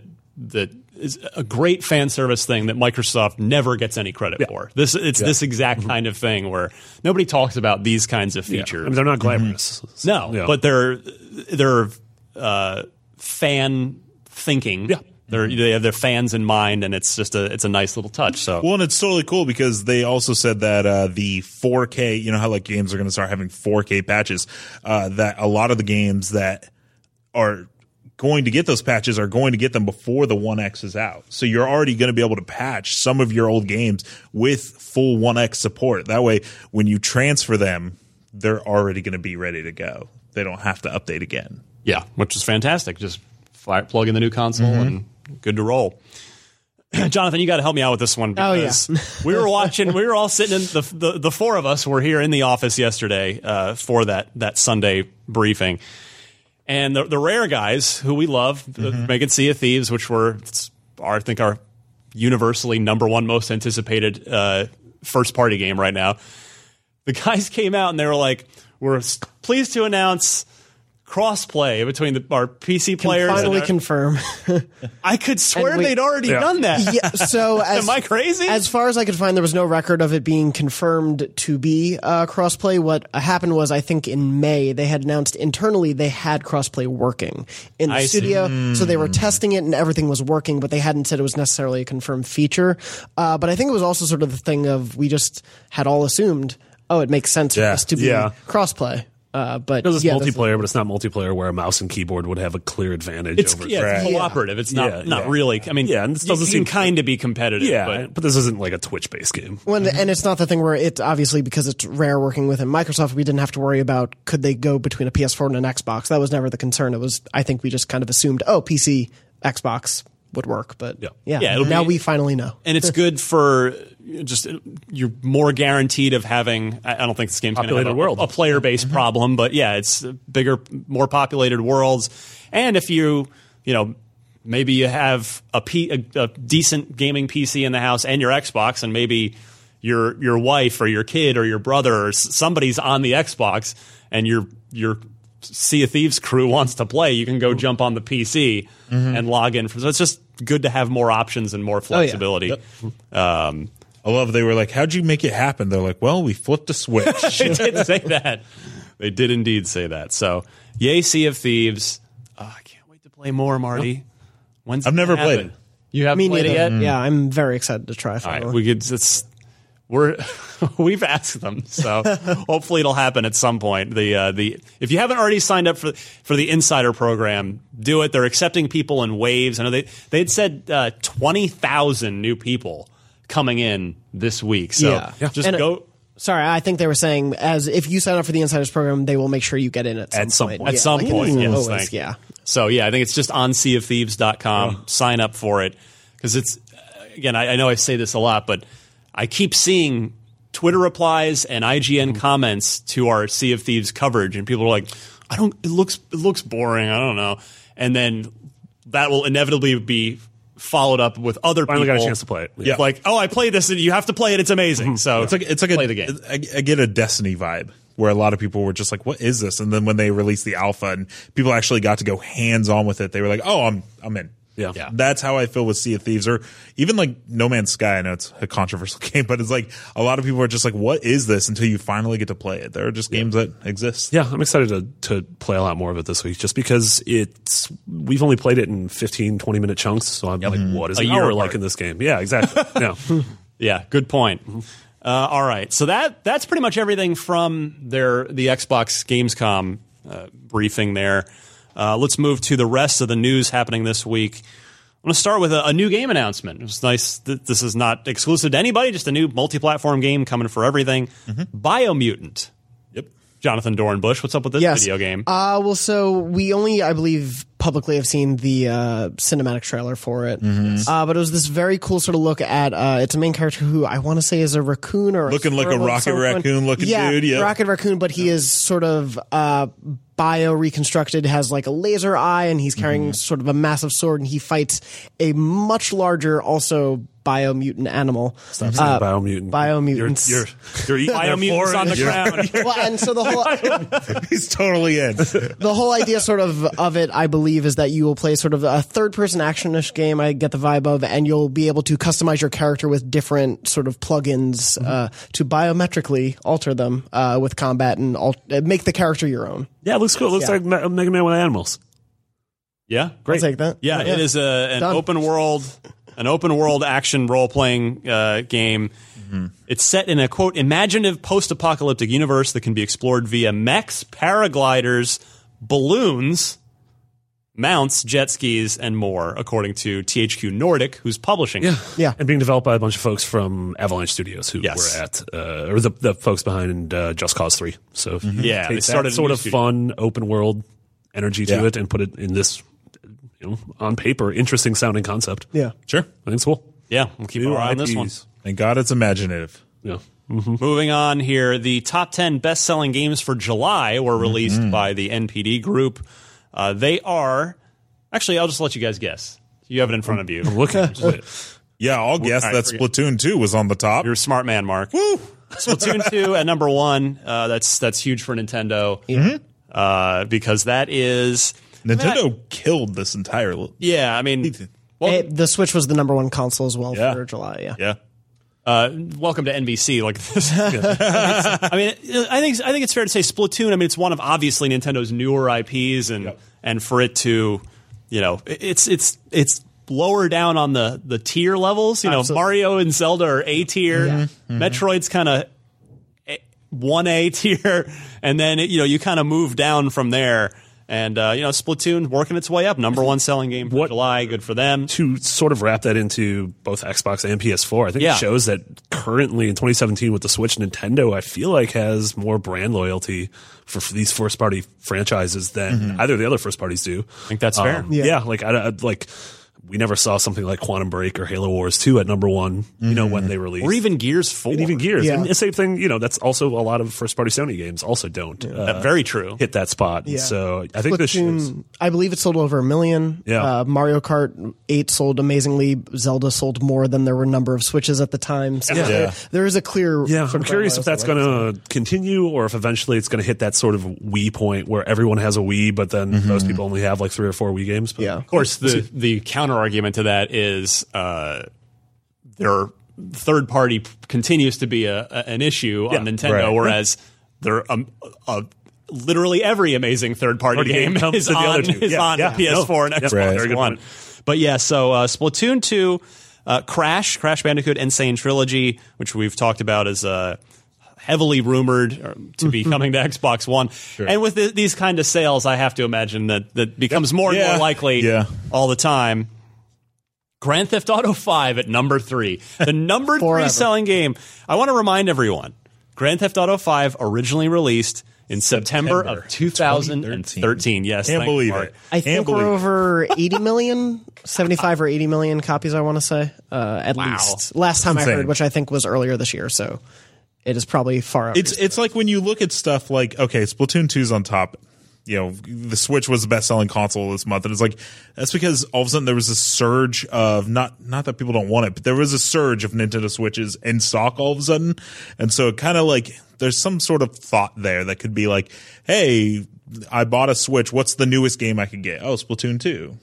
that is a great fan service thing that Microsoft never gets any credit for. This it's this exact kind of thing where nobody talks about these kinds of Yeah. features. I mean, they're not glamorous. no, Yeah. but they're they're uh, fan thinking. Yeah. They're, they have their fans in mind, and it's just a it's a nice little touch. So Well, and it's totally cool because they also said that uh, the 4K, you know how like games are going to start having 4K patches, uh, that a lot of the games that are going to get those patches are going to get them before the 1X is out. So you're already going to be able to patch some of your old games with full 1X support. That way, when you transfer them, they're already going to be ready to go. They don't have to update again. Yeah, which is fantastic. Just fire, plug in the new console Mm-hmm. and good to roll. Jonathan, you got to help me out with this one Oh, yeah. because we were watching. We were all sitting in the, the the four of us were here in the office yesterday uh, for that that Sunday briefing, and the, the Rare guys who we love, the Mm-hmm. making Sea of Thieves, which were are, I think our universally number one most anticipated uh, first party game right now. The guys came out and they were like, "We're pleased to announce." Crossplay between the, our PC players. and Finally our- confirm. I could swear we- they'd already Yeah. done that. yeah. So as Am I crazy? As far as I could find, there was no record of it being confirmed to be uh, crossplay. What happened was, I think in May they had announced internally they had crossplay working in the I see. studio, so they were testing it and everything was working, but they hadn't said it was necessarily a confirmed feature. Uh, but I think it was also sort of the thing of we just had all assumed, oh, it makes sense Yeah. for us to be Yeah. crossplay. Uh, but Because it's yeah, that's- multiplayer, but it's not multiplayer where a mouse and keyboard would have a clear advantage it's over. yeah, it's Right. cooperative. It's not Yeah, not yeah. really. I mean, Yeah, and this you, doesn't seem- kind of be competitive. yeah, but but, this isn't like a Twitch based game. When, and it's not the thing where it obviously because it's Rare working within Microsoft, we didn't have to worry about could they go between a PS4 and an Xbox. That was never the concern. It was I think we just kind of assumed oh PC Xbox would work, but Yeah. yeah, Yeah, it'll now be- we finally know. and it's good for just you're more guaranteed of having. I I don't think this game's going to have Populated a, world. a player based problem, but yeah, it's bigger, more populated worlds. And if you you know maybe you have a, P, a, a decent gaming PC in the house and your Xbox, and maybe your your wife or your kid or your brother or somebody's on the Xbox, and your your Sea of Thieves crew wants to play, you can go jump on the PC mm-hmm. and log in. So it's just good to have more options and more flexibility. Um, I love they were like, How'd you make it happen? They're like, Well, we flipped a switch. they did say that. They did indeed say that. So, yay, Sea of Thieves. Uh, I can't wait to play more, Marty. When's I've never gonna played it. You haven't Me played neither. it yet? Yeah, I'm very excited to try. All Finally. right, we could. It's we're we've asked them, so hopefully it'll happen at some point. The uh, the if you haven't already signed up for for the insider program, do it. They're accepting people in waves. I know they they had said uh, twenty thousand new people coming in this week. So Yeah. Yeah. just And- go. Sorry, I think they were saying as if you sign up for the Insiders program, they will make sure you get in at some At some point. point. At Yeah, some like, point, yes, always- thank yeah. So yeah, I think it's just on seaofthieves.com. Sign up for it because it's again. I, I know I say this a lot, but I keep seeing Twitter replies and IGN mm-hmm. comments to our Sea of Thieves coverage, and people are like, "I don't. It looks. It looks boring. I don't know." And then that will inevitably be followed up with other Finally people. got a chance to play it. Yeah. Like, oh, I played this, and you have to play it. It's amazing. Mm-hmm. So It's like it's like play a, the game. I, I get a Destiny vibe where a lot of people were just like, "What is this?" And then when they released the alpha and people actually got to go hands on with it, they were like, "Oh, I'm I'm in." Yeah. Yeah. That's how I feel with Sea of Thieves, or even like No Man's Sky. I know it's a controversial game, but it's like a lot of people are just like, "What is this?" Until you finally get to play it. There are just games that exist. Yeah, I'm excited to, to play a lot more of it this week just because it's we've only played it in 15, 20 minute chunks. So I'm like, what is A an year hour like in this game? Yeah, exactly. yeah. Yeah, good point. Uh, all right, so that that's pretty much everything from their the Xbox Gamescom uh, briefing there. Uh, let's move to the rest of the news happening this week. I'm going to start with a, a new game announcement. It's nice that this is not exclusive to anybody, just a new multi-platform game coming for everything. Biomutant. Yep. Jonathan Dornbush, what's up with this Yes. video game? Uh, well, so we only, I believe, publicly have seen the uh, cinematic trailer for it. Mm-hmm. Uh, but it was this very cool sort of look at uh, it's a main character who I want to say is a raccoon or Looking like a rocket some raccoon looking yeah, dude, yeah. rocket raccoon, but he is sort of uh, bio reconstructed, has like a laser eye, and he's carrying Mm-hmm. sort of a massive sword, and he fights a much larger, also bio mutant animal. Stop saying Uh, biomutant. biomutants. You're, you're, you're eating their Biomutants on the You're- ground. well, and so the whole He's totally in. the whole idea sort of of it i believe is that you will play sort of a third person actionish game i get the vibe of and you'll be able to customize your character with different sort of plugins uh, to biometrically alter them uh, with combat and al- uh, make the character your own yeah, it looks cool. It looks Yeah. like Me- Mega Man with animals. yeah, I'll take that Yeah, it is a, an Done. open world, an open world action role playing uh, game. It's set in a quote imaginative post apocalyptic universe that can be explored via mechs, paragliders, balloons, mounts, jet skis, and more, according to THQ Nordic, who's publishing. it. yeah And being developed by a bunch of folks from Avalanche Studios who Yes. were at, uh, or the, the folks behind uh, Just Cause 3. So if you Yeah, take they started sort of studio. fun, open world energy to Yeah. it and put it in this, you know, on paper, interesting sounding concept. yeah Sure. I think it's cool. Yeah, we'll keep our eye on this one. IPs. Thank God it's imaginative. Yeah. Moving on here, the top 10 best selling games for July were released Mm-hmm. by the NPD group. Uh, they are, actually, I'll just let you guys guess. You have it in front of you. Looking. Wait. Yeah, I'll guess all right, that forget- Splatoon 2 was on the top. You're a smart man, Mark. Woo! Splatoon 2 at number one. Uh, that's that's huge for Nintendo uh, because that is Nintendo killed this entire. yeah. I mean, well, Eh, the switch was the number one console as well Yeah. for july yeah Yeah. Uh, welcome to NBC. Like this. I mean, I think I think it's fair to say Splatoon. I mean, it's one of obviously Nintendo's newer IPs, and and for it to, you know, it's it's it's lower down on the the tier levels. You know, Absolutely. Mario and Zelda are A tier. Metroid's kind of one A tier, and then you know you kind of move down from there. And uh, you know, Splatoon working its way up, number one selling game for What- July. Good for them. to sort of wrap that into both Xbox and PS4, I think Yeah. it shows that currently in 2017 with the Switch, Nintendo, I feel like has more brand loyalty for, for these first party franchises than either of the other first parties do. I think that's fair. yeah. like I, I like we never saw something like Quantum Break or Halo Wars 2 at number one, you know, when they released. Or even Gears Four. and even Gears. Yeah. And the same thing, you know, that's also a lot of first party Sony games also don't uh, Uh, very true. hit that spot. Yeah. So I think this shows. I believe it sold over a million. Yeah. Uh, Mario Kart 8 sold amazingly. Zelda sold more than there were number of Switches at the time. So Yeah. there, there is a clear. Yeah, I'm curious if that's going to continue or if eventually it's going to hit that sort of Wii point where everyone has a Wii, but then Mm-hmm. most people only have like three or four Wii games. But Yeah. Of course, the the counter argument to that is uh, their third party continues to be a, a- an issue Yeah, on Nintendo, right. whereas they're um, uh, literally every amazing third party game game is on, other two. is Yeah, on yeah, PS4 no. and Xbox Right. One. But yeah, so uh, Splatoon two, uh, Crash, Crash Bandicoot, Insane Trilogy, which we've talked about as uh, heavily rumored uh, to be coming to Xbox One. And with the, these kind of sales, I have to imagine that that becomes more and Yeah. more likely Yeah. all the time. Grand Theft Auto 5 at number three, the number three selling game. I want to remind everyone Grand Theft Auto 5 originally released in September, September of 2013. Yes, Can't believe Mark. it. I Can't think we're it. over 80 million, 75 or 80 million copies, I want to say, uh, at Wow. least. Last time I insane. heard, which I think was earlier this year. So it is probably far up. It's it's like when you look at stuff like okay, Splatoon 2's on top. You know, the Switch was the best selling console this month, and it's like that's because all of a sudden there was a surge of not not that people don't want it, but there was a surge of Nintendo Switches in stock all of a sudden, and so it kind of like there's some sort of thought there that could be like, hey, I bought a Switch. What's the newest game I could get? Oh, Splatoon 2.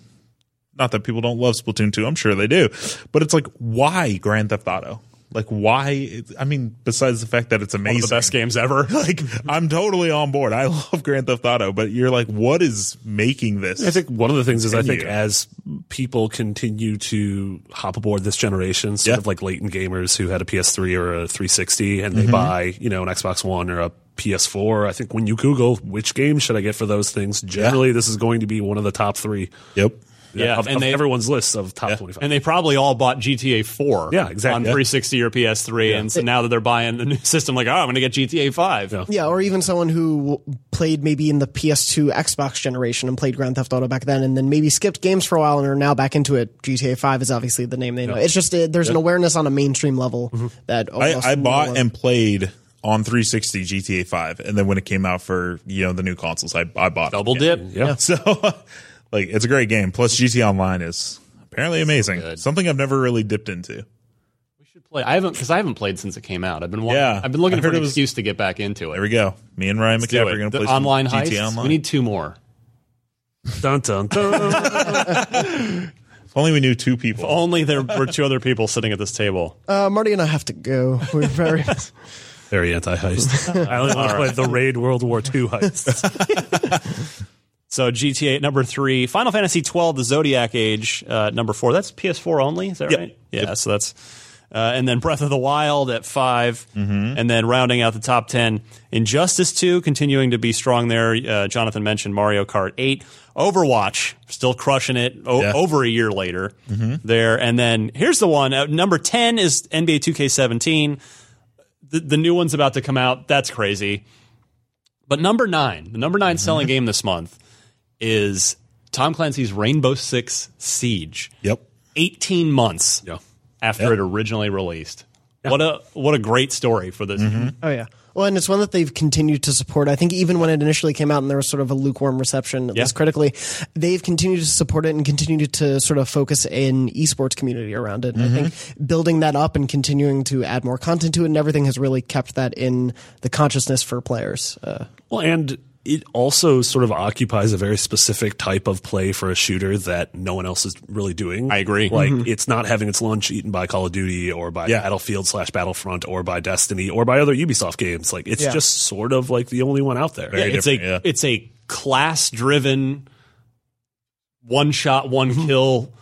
Not that people don't love Splatoon 2, I'm sure they do. But it's like, why Grand Theft Auto? Like, why? I mean, besides the fact that it's amazing. One of the best games ever. Like, I'm totally on board. I love Grand Theft Auto, but you're like, what is making this? I think one of the things is I think Continue. as people continue to hop aboard this generation, sort Yeah. of like latent gamers who had a PS3 or a 360 and Mm-hmm. they buy, you know, an Xbox One or a PS4, I think when you Google which game should I get for those things, generally this is going to be one of the top three Yep. Yeah, of, and of they- everyone's lists of top 25. And they probably all bought GTA 4 Yeah, exactly. on Yeah. 360 or PS3. And so now that they're buying the new system, like, oh, I'm going to get GTA 5. Yeah. Yeah, or even someone who played maybe in the PS2 Xbox generation and played Grand Theft Auto back then, and then maybe skipped games for a while and are now back into it. GTA 5 is obviously the name they know. It's just uh, there's an awareness on a mainstream level that I, I bought one- and played on 360 GTA 5, and then when it came out for you know the new consoles, I, I bought it. Double Yeah. dip. yeah. So, like, it's a great game. Plus, GT Online is apparently amazing. good. Something I've never really dipped into. We should play. I haven't, because I haven't played since it came out. I've been, wa- Yeah. I've been looking I for an it was- excuse to get back into it. There we go. Me and Ryan Do McCaffrey are going to The play some GT heists. Online. We need two more. Dun, dun, dun. if only we knew two people. Only there were two other people sitting at this table. Uh, Marty and I have to go. We're very. Very anti heist. I only want to play the Raid World War II heists. So GTA number three, Final Fantasy twelve, the Zodiac Age, uh, number four. That's PS4 only. Is that Yep. right? Yeah. So that's uh, and then Breath of the Wild at 5 and then rounding out the top ten, Injustice two continuing to be strong there. Uh, Jonathan mentioned Mario Kart eight, Overwatch still crushing it o- Yeah. over a year later there, and then here's the one uh, number ten is NBA two K seventeen. The, the new one's about to come out. That's crazy. But number nine, the number 9 selling game this month is Tom Clancy's Rainbow Six Siege. Yep. 18 months Yeah. after it originally released. What a what a great story for this. Oh yeah. Well, and it's one that they've continued to support. I think even when it initially came out and there was sort of a lukewarm reception, at Yeah. least critically, they've continued to support it and continued to sort of focus an esports community around it. And I think building that up and continuing to add more content to it and everything has really kept that in the consciousness for players. Uh, Well, and it also sort of occupies a very specific type of play for a shooter that no one else is really doing. I agree. Like mm-hmm. it's not having its lunch eaten by Call of Duty or by Yeah. Battlefield slash Battlefront or by Destiny or by other Ubisoft games. Like it's Yeah. just sort of like the only one out there. Yeah, it's a yeah. it's a class driven one shot one mm-hmm. kill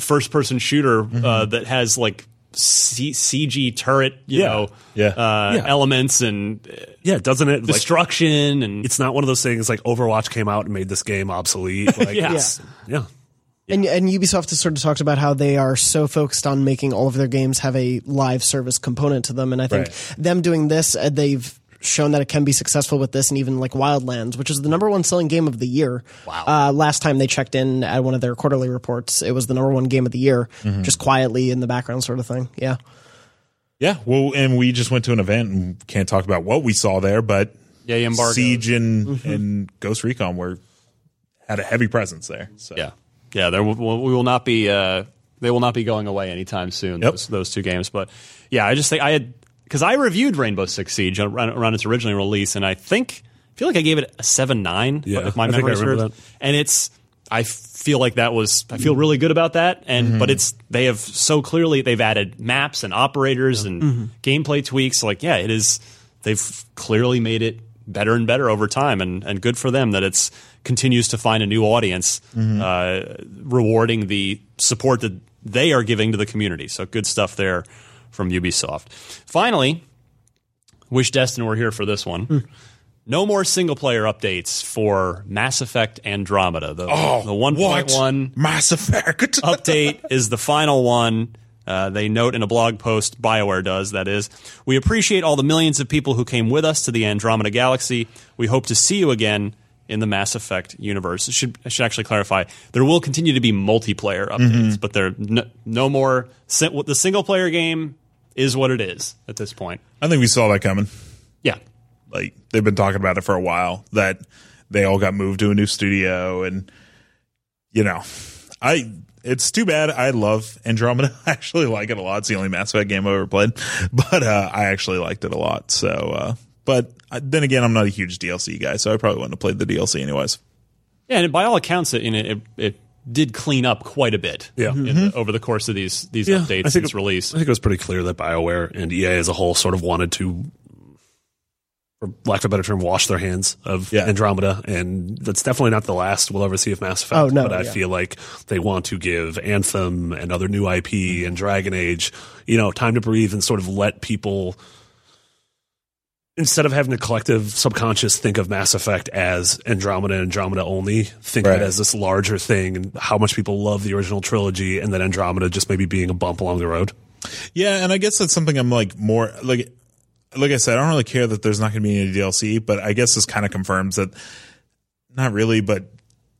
first person shooter uh, mm-hmm. that has like C- CG turret, you Yeah. know, Yeah. Uh, Yeah. elements and uh, Yeah, doesn't it? Like, destruction and it's not one of those things like Overwatch came out and made this game obsolete. Like, Yeah. it's- yeah. And, and Ubisoft has sort of talked about how they are so focused on making all of their games have a live service component to them. And I think Right. them doing this, uh, they've shown that it can be successful with this and even like Wildlands, which is the number one selling game of the year. Wow. Uh, last time they checked in at one of their quarterly reports, it was the number one game of the year, just quietly in the background sort of thing. Yeah. Yeah. Well, and we just went to an event and can't talk about what we saw there, but Yeah, embargoes. Siege and, and Ghost Recon were had a heavy presence there. So Yeah, yeah. There, will, we will not be. Uh, they will not be going away anytime soon. Yep. Those, those two games, but yeah, I just think I had because I reviewed Rainbow Six Siege around, around its original release, and I think I feel like I gave it a seven nine. Yeah, if my I memory serves. And it's I feel like that was I feel really good about that. And Mm-hmm. but it's they have so clearly they've added maps and operators and Mm-hmm. gameplay tweaks. Like yeah, it is. They've clearly made it better and better over time, and and good for them that it's continues to find a new audience, Mm-hmm. uh, rewarding the support that they are giving to the community. So good stuff there from Ubisoft. Finally, wish Destin were here for this one. Hmm. No more single player updates for Mass Effect Andromeda. The, Oh, the 1.1 Mass Effect. update is the final one. Uh, they note in a blog post, BioWare does, that is. We appreciate all the millions of people who came with us to the Andromeda Galaxy. We hope to see you again in the Mass Effect universe. It should, I should actually clarify there will continue to be multiplayer updates, but there no, no more. The single player game is what it is at this point. I think we saw that coming. Yeah. Like they've been talking about it for a while that they all got moved to a new studio and you know, I it's too bad. I love Andromeda. I actually like it a lot. It's the only Mass Effect game I've ever played, but uh, I actually liked it a lot. So, uh, but uh, then again, I'm not a huge DLC guy, so I probably wouldn't have played the DLC anyways. Yeah, and by all accounts, it, you know, it, it did clean up quite a bit. Yeah. in the- mm-hmm. over the course of these these Yeah, updates I since it- release. I think it was pretty clear that BioWare and EA as a whole sort of wanted to, for lack of a better term, wash their hands of Yeah. Andromeda, and that's definitely not the last we'll ever see of Mass Effect. Oh, no, but I feel like they want to give Anthem and other new IP and Dragon Age, you know, time to breathe and sort of let people. Instead of having a collective subconscious think of Mass Effect as Andromeda and Andromeda only, think of it as this larger thing and how much people love the original trilogy, and then Andromeda just maybe being a bump along the road. Yeah, and I guess that's something I'm like more like like I said, I don't really care that there's not going to be any DLC, but I guess this kind of confirms that not really, but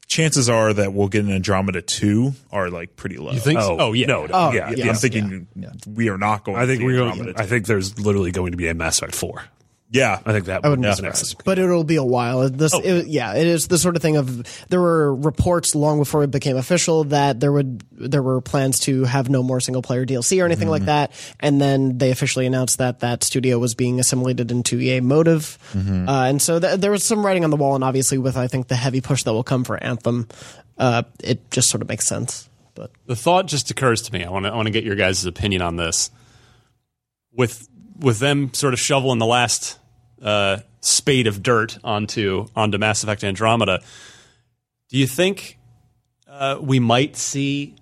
chances are that we'll get an Andromeda 2 are like pretty low. You think? so? Oh, Oh yeah. no, no. Oh, yeah, yeah. I'm thinking we are not going I think to we're see going. Andromeda I think there's literally going to be a Mass Effect four. Yeah. I think that I wouldn't would be be surprised. But it'll be a while. This, Oh. it- yeah, it is the sort of thing of there were reports long before it became official that there would there were plans to have no more single player DLC or anything Mm-hmm. like that, and then they officially announced that that studio was being assimilated into EA Motive, Mm-hmm. uh, and so th- there was some writing on the wall, and obviously with I think the heavy push that will come for Anthem, uh, it just sort of makes sense. But The thought just occurs to me. I want to I want to get your guys' opinion on this. With with them sort of shoveling the last uh, spade of dirt onto onto Mass Effect Andromeda, do you think uh, we might see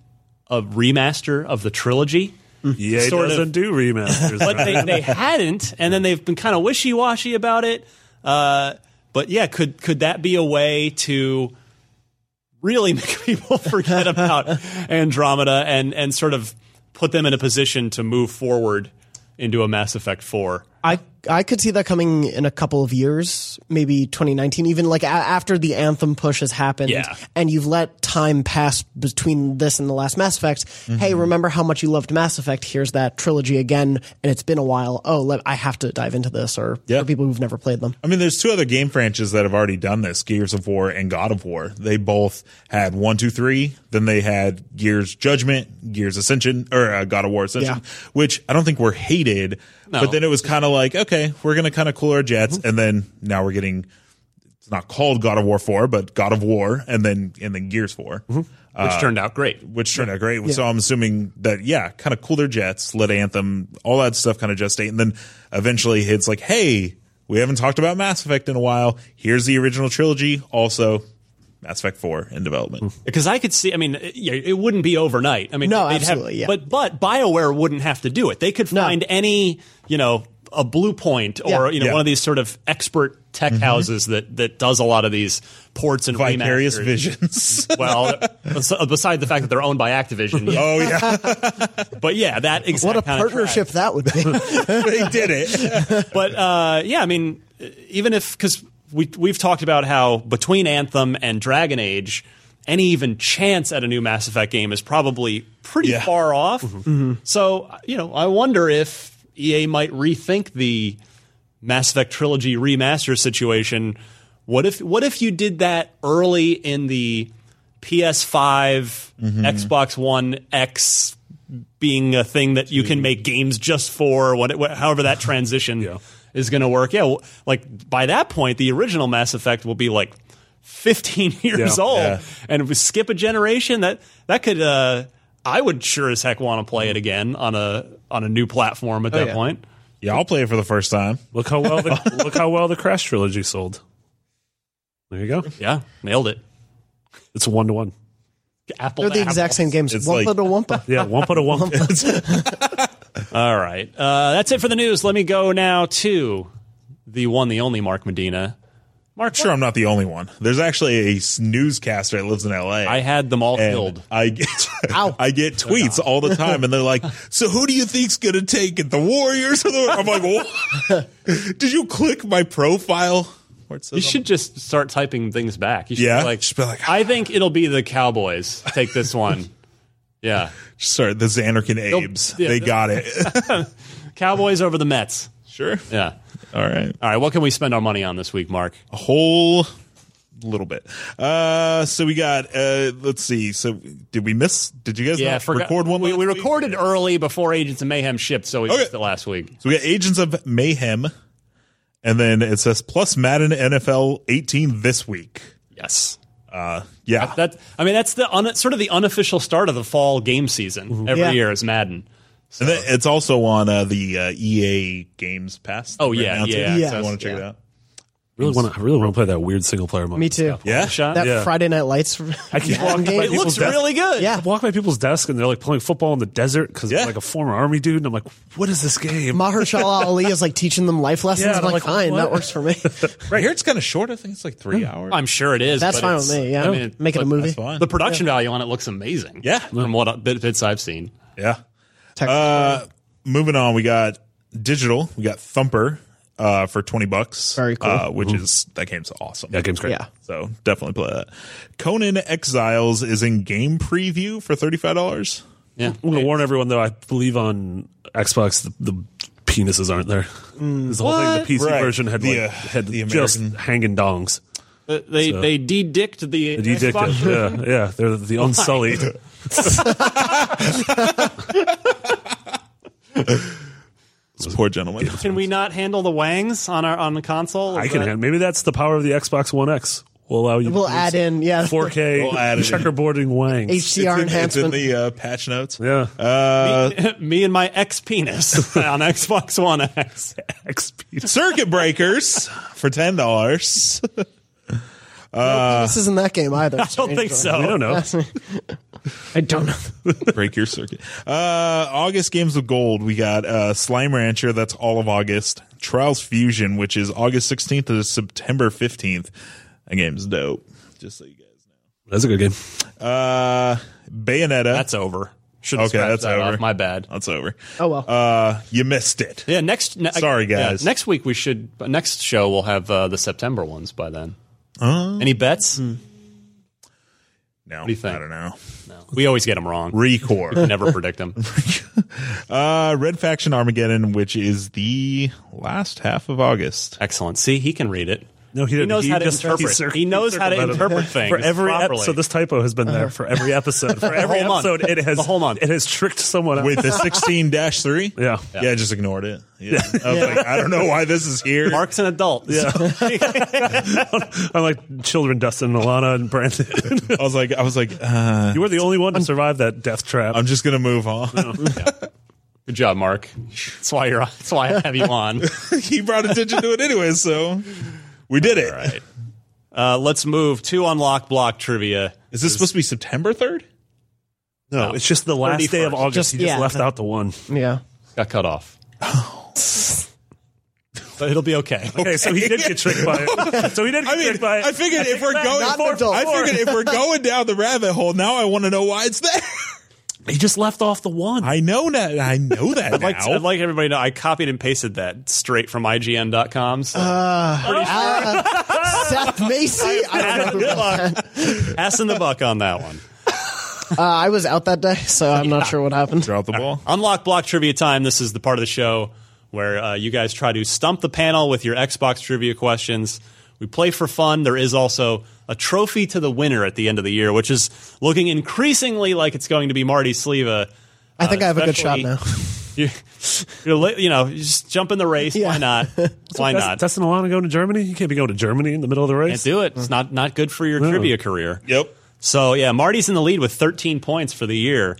a remaster of the trilogy? EA Sort of. doesn't do remasters. but they, they hadn't, and then they've been kind of wishy washy about it. Uh, but yeah, could could that be a way to really make people forget about Andromeda and and sort of put them in a position to move forward into a Mass Effect Four? I I could see that coming in a couple of years, maybe 2019, even like a- after the Anthem push has happened, Yeah. and you've let time pass between this and the last Mass Effect. Hey, remember how much you loved Mass Effect? Here's that trilogy again, and it's been a while. Oh, let, I have to dive into this, or Yeah. for people who've never played them. I mean, there's two other game franchises that have already done this: Gears of War and God of War. They both had one, two, three. Then they had Gears Judgment, Gears Ascension, or uh, God of War Ascension, Yeah. which I don't think were hated. No. But then it was kind of like, okay, we're going to kind of cool our jets, mm-hmm. and then now we're getting. It's not called God of War Four, but God of War, and then and then Gears 4 mm-hmm. uh, Which turned out great. which turned out great. So I'm assuming that yeah, kind of cool their jets, let Anthem, all that stuff kind of gestate, and then eventually it's like, hey, we haven't talked about Mass Effect in a while. Here's the original trilogy, also Mass Effect Four in development. Mm. Because I could see, I mean, it, it wouldn't be overnight. I mean, No, absolutely, have, yeah. But but Bioware wouldn't have to do it. They could No. find any, you know, a Bluepoint or Yeah. you know Yeah. one of these sort of expert tech houses that that does a lot of these ports and Vicarious remasters. visions. Well, bes- beside the fact that they're owned by Activision, yeah. oh yeah, but yeah, that exact What a kind of partnership that would be. they did it. but uh, yeah, I mean, even if because we we've talked about how between Anthem and Dragon Age, any even chance at a new Mass Effect game is probably pretty Yeah. far off. So you know, I wonder if EA might rethink the Mass Effect trilogy remaster situation. What if what if you did that early in the PS5, Xbox One X being a thing that you can make games just for what, however that transition is going to work. Yeah, like by that point, the original Mass Effect will be like 15 years Yeah. old, Yeah. and if we skip a generation, that that could. Uh, I would sure as heck want to play it again on a on a new platform at that yeah. point. Yeah, I'll play it for the first time. look how well the look how well the Crash trilogy sold. There you go. Yeah, nailed it. It's one to one. Apple. They're the to exact same games. It's Wumpa like- to Wumpa. Yeah, one put a one. All right. Uh, that's it for the news. Let me go now to the one, the only Mark Medina. Mark, sure, I'm not the only one. There's actually a s- newscaster that lives in L.A. I had them all and killed. I get I get tweets all the time, and they're like, "So who do you think's gonna take it, the Warriors or the?" I'm like, what? "Did you click my profile?" Where it says You should just start typing things back. You should Yeah? be like, Just be like, I think it'll be the Cowboys. Take this one. yeah. Sorry, the Xanarkin Abes. yeah, they the- got it. Cowboys over the Mets. Sure. Yeah. All right. All right. What can we spend our money on this week, Mark? A whole little bit. Uh, so we got. Uh, let's see. So did we miss? Did you guys Yeah. not forgot- record one? We, last we week? recorded early before Agents of Mayhem shipped, so we Okay. missed it last week. So we got Agents of Mayhem, and then it says plus Madden NFL 18 this week. Yes. Uh, yeah, That I mean, that's the un, sort of the unofficial start of the fall game season every Yeah. year is Madden. And then it's also on uh, the uh, EA Games Pass. Oh, yeah, now, yeah, Yeah. So I want to check it out. Really want I really want to play that weird single player mode. Me too. Yeah, Shot. That Yeah. Friday Night Lights I keep walking by game. It looks desk- really good. Yeah. I walk by people's desk and they're like playing football in the desert because Yeah. like a former army dude, and I'm like, what is this game? Mahershala Ali is like teaching them life lessons. Yeah, I'm I'm like, like, fine, what? that works for me. right here it's kind of short. I think it's like three hours. I'm sure it is. That's but fine with me. Yeah, I mean, make it a movie. That's fine. The production value on it looks amazing. Yeah. from what bits I've seen. yeah. Tech- Uh, moving on, we got digital. We got Thumper uh, for twenty bucks. Very cool. Uh, which is that game's awesome. That game's great. yeah. So definitely play that. Conan Exiles is in game preview for thirty five dollars. Yeah, I'm gonna warn everyone though. I believe on Xbox the, the penises aren't there. This whole thing, the PC Right. version had The, like, uh, had the just hanging dongs. Uh, they So- they de-dicked the, The Xbox. Dedicted, yeah, yeah, they're the unsullied. This poor gentleman. Can we not handle the wangs on our on the console? I can. that- hand- Maybe that's the power of the Xbox One X. We'll allow you. We'll to add in yeah 4K We'll add it in. checkerboarding wangs. HDR it's in, it's in the uh, patch notes. yeah, Uh, me and my ex penis on Xbox One X. XP. Circuit Breakers for ten dollars. this isn't that game either. I don't think so. We don't know. I don't know. Break your circuit. Uh, August games of gold. We got uh, Slime Rancher. That's all of August. Trials Fusion, which is August sixteenth to September fifteenth. That game's dope. Just so you guys know. That's a good game. Uh, Bayonetta. That's over. Should have Okay, that's that over. off. My bad. that's over. Oh well. Uh, you missed it. Yeah, next. Ne- Sorry, yeah, guys. next week we should. Next show we'll have uh, the September ones by then. Any bets? No, do you think? I don't know. We always get them wrong. ReCore. Never predict them. uh, Red Faction Armageddon, which is the last half of August. Excellent. See, he can read it. No, he, He didn't. knows how to just- interpret. cir- He knows how to interpret things for every properly. So This typo has been there for every episode. For every whole month. episode, it has The whole month. It has tricked someone. Wait, the sixteen dash three. yeah. Yeah, I just ignored it. Yeah. I was like, I don't know why this is here. Mark's an adult. Yeah. I'm like children, Destin, Alana, and Brandon. I was like, I was like, uh, you were the only one to survive that death trap. I'm just gonna move on. Good job, Mark. That's why you're. That's why I have you on. he brought attention to it anyway, so we did it. right. Uh, let's move to unlock block trivia. Is this supposed to be September third? no, it's just the last day of 31st. August. Just- he just yeah. left out the one. yeah. Got cut off. but it'll be okay. Okay, so he did get tricked by it. So he did get I mean, tricked by it. I figured if we're going, Not an adult. I figured if we're going down the rabbit hole, now I want to know why it's there. He just left off the one. I know that. I know that I'd like, now. I'd like everybody to know I copied and pasted that straight from IGN.com. So Seth Macy. I don't know. who- passing the buck on that one. Uh, I was out that day, so I'm not sure what happened. Drop the ball. Unlock block trivia time. This is the part of the show where uh, you guys try to stump the panel with your Xbox trivia questions. We play for fun. There is also a trophy to the winner at the end of the year, which is looking increasingly like it's going to be Marty Sliva. Uh, I think I have a good shot now. You, you're, you know, you just jump in the race. Why Yeah. not? Why Destin- not? Destin Alana going to Germany? You can't be going to Germany in the middle of the Can't race. do it. It's not not good for your trivia career. Yep. So yeah, Marty's in the lead with 13 points for the year.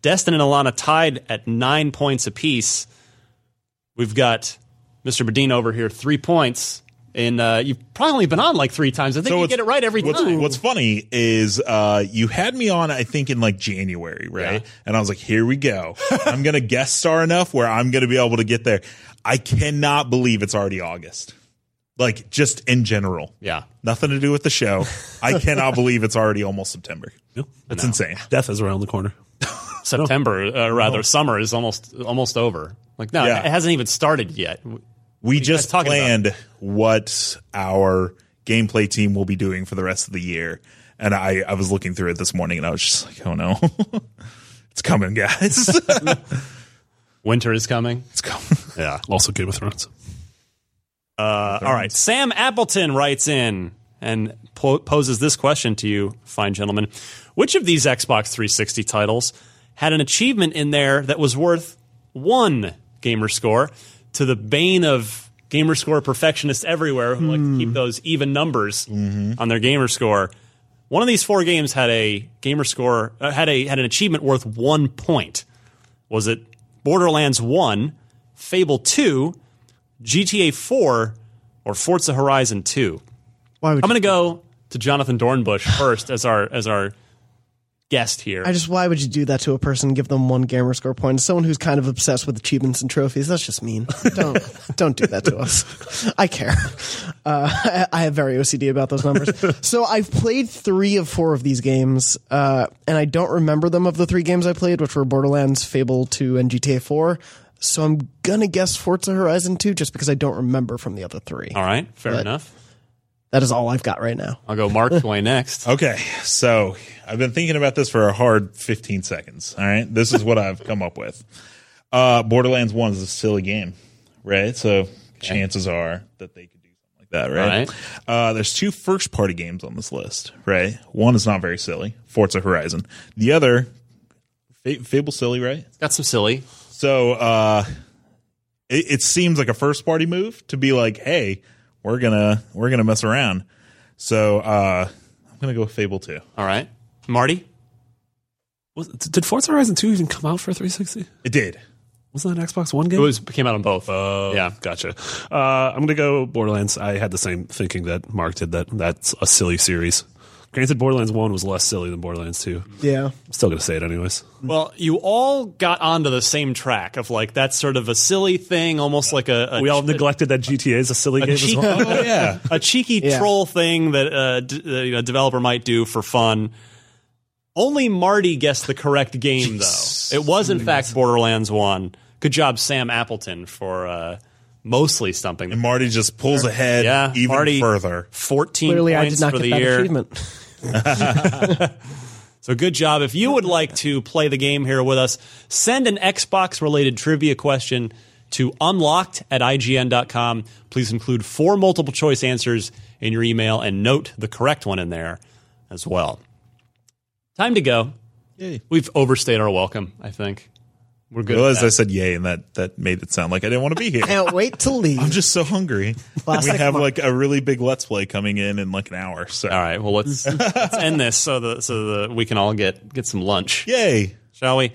Destin and Alana tied at nine points apiece. We've got Mr. Medina over here, three points. And uh, you've probably only been on like three times. I think you get it right every what's, time. What's funny is uh, you had me on, I think, in like January, right? Yeah. And I was like, here we go. I'm going to guest star enough where I'm going to be able to get there. I cannot believe it's already August. Like, just in general. yeah. Nothing to do with the show. I cannot believe it's already almost September. That's insane. Death is around the corner. September, uh, rather, summer is almost almost over. Like, no, Yeah. it hasn't even started yet. We guys just talking about? planned what our gameplay team will be doing for the rest of the year. And I, I was looking through it this morning and I was just like, oh no. it's coming, guys. Winter is coming. it's coming. Yeah. Also, Game of Thrones. Uh, all right. Sam Appleton writes in and po- poses this question to you, fine gentlemen. Which of these Xbox 360 titles had an achievement in there that was worth one gamer score to the bane of gamer score perfectionists everywhere who like to keep those even numbers on their gamer score? One of these four games had a gamer score uh, had a had an achievement worth one point. Was it Borderlands One, Fable Two, GTA Four, or Forza Horizon Two? I'm going to go to Jonathan Dornbush first as our as our guest here. I just why would you do that to a person? Give them one gamer score point. Someone who's kind of obsessed with achievements and trophies. That's just mean. Don't don't do that to us. I care. Uh, I, I have very OCD about those numbers. so I've played three of four of these games, uh, and I don't remember them of the three games I played, which were Borderlands, Fable Two, and GTA Four. So I'm gonna guess Forza Horizon Two, just because I don't remember from the other three. All right, fair But- enough. That is all I've got right now. I'll go Mark Dwayne next. Okay, so I've been thinking about this for a hard 15 seconds. All right, this is what I've come up with. Uh, Borderlands One is a silly game, right? So chances are that they could do something like that, right? Right. Uh, there's two first party games on this list, right? One is not very silly, Forza Horizon. The other, Fa- Fable silly, right? It's got some silly. So uh, it, it seems like a first party move to be like, hey, we're gonna we're gonna mess around. So uh, I'm gonna go with Fable Two. All right, Marty. Was, did Forza Horizon 2 even come out for 360? It did. Wasn't that an Xbox One game? It was came out on both. Oh, yeah. gotcha. Uh, I'm going to go Borderlands. I had the same thinking that Mark did. That that's a silly series. Granted, Borderlands One was less silly than Borderlands Two. Yeah. I'm still going to say it anyways. Well, you all got onto the same track of like that's sort of a silly thing, almost like a, a We all neglected that GTA is a silly game as well. Oh yeah. a cheeky Yeah. troll thing that uh, d- uh, you know, a developer might do for fun. Only Marty guessed the correct game, though. It was, in fact, Borderlands 1. Good job, Sam Appleton, for uh, mostly stumping. And Marty just pulls ahead yeah, even Marty, further. 14 Clearly, I points did not for get the that year. achievement. So good job. If you would like to play the game here with us, send an Xbox related trivia question to unlocked at IGN.com. Please include four multiple choice answers in your email and note the correct one in there as well. Time to go. Yay. We've overstayed our welcome, I think. We're good. Realized with I said yay, and that that made it sound like I didn't want to be here. Can't wait to leave. I'm just so hungry. Plastic we have Mark. like a really big let's play coming in in like an hour. So All right. Well, let's, let's end this so that so that we can all get get some lunch. yay. shall we?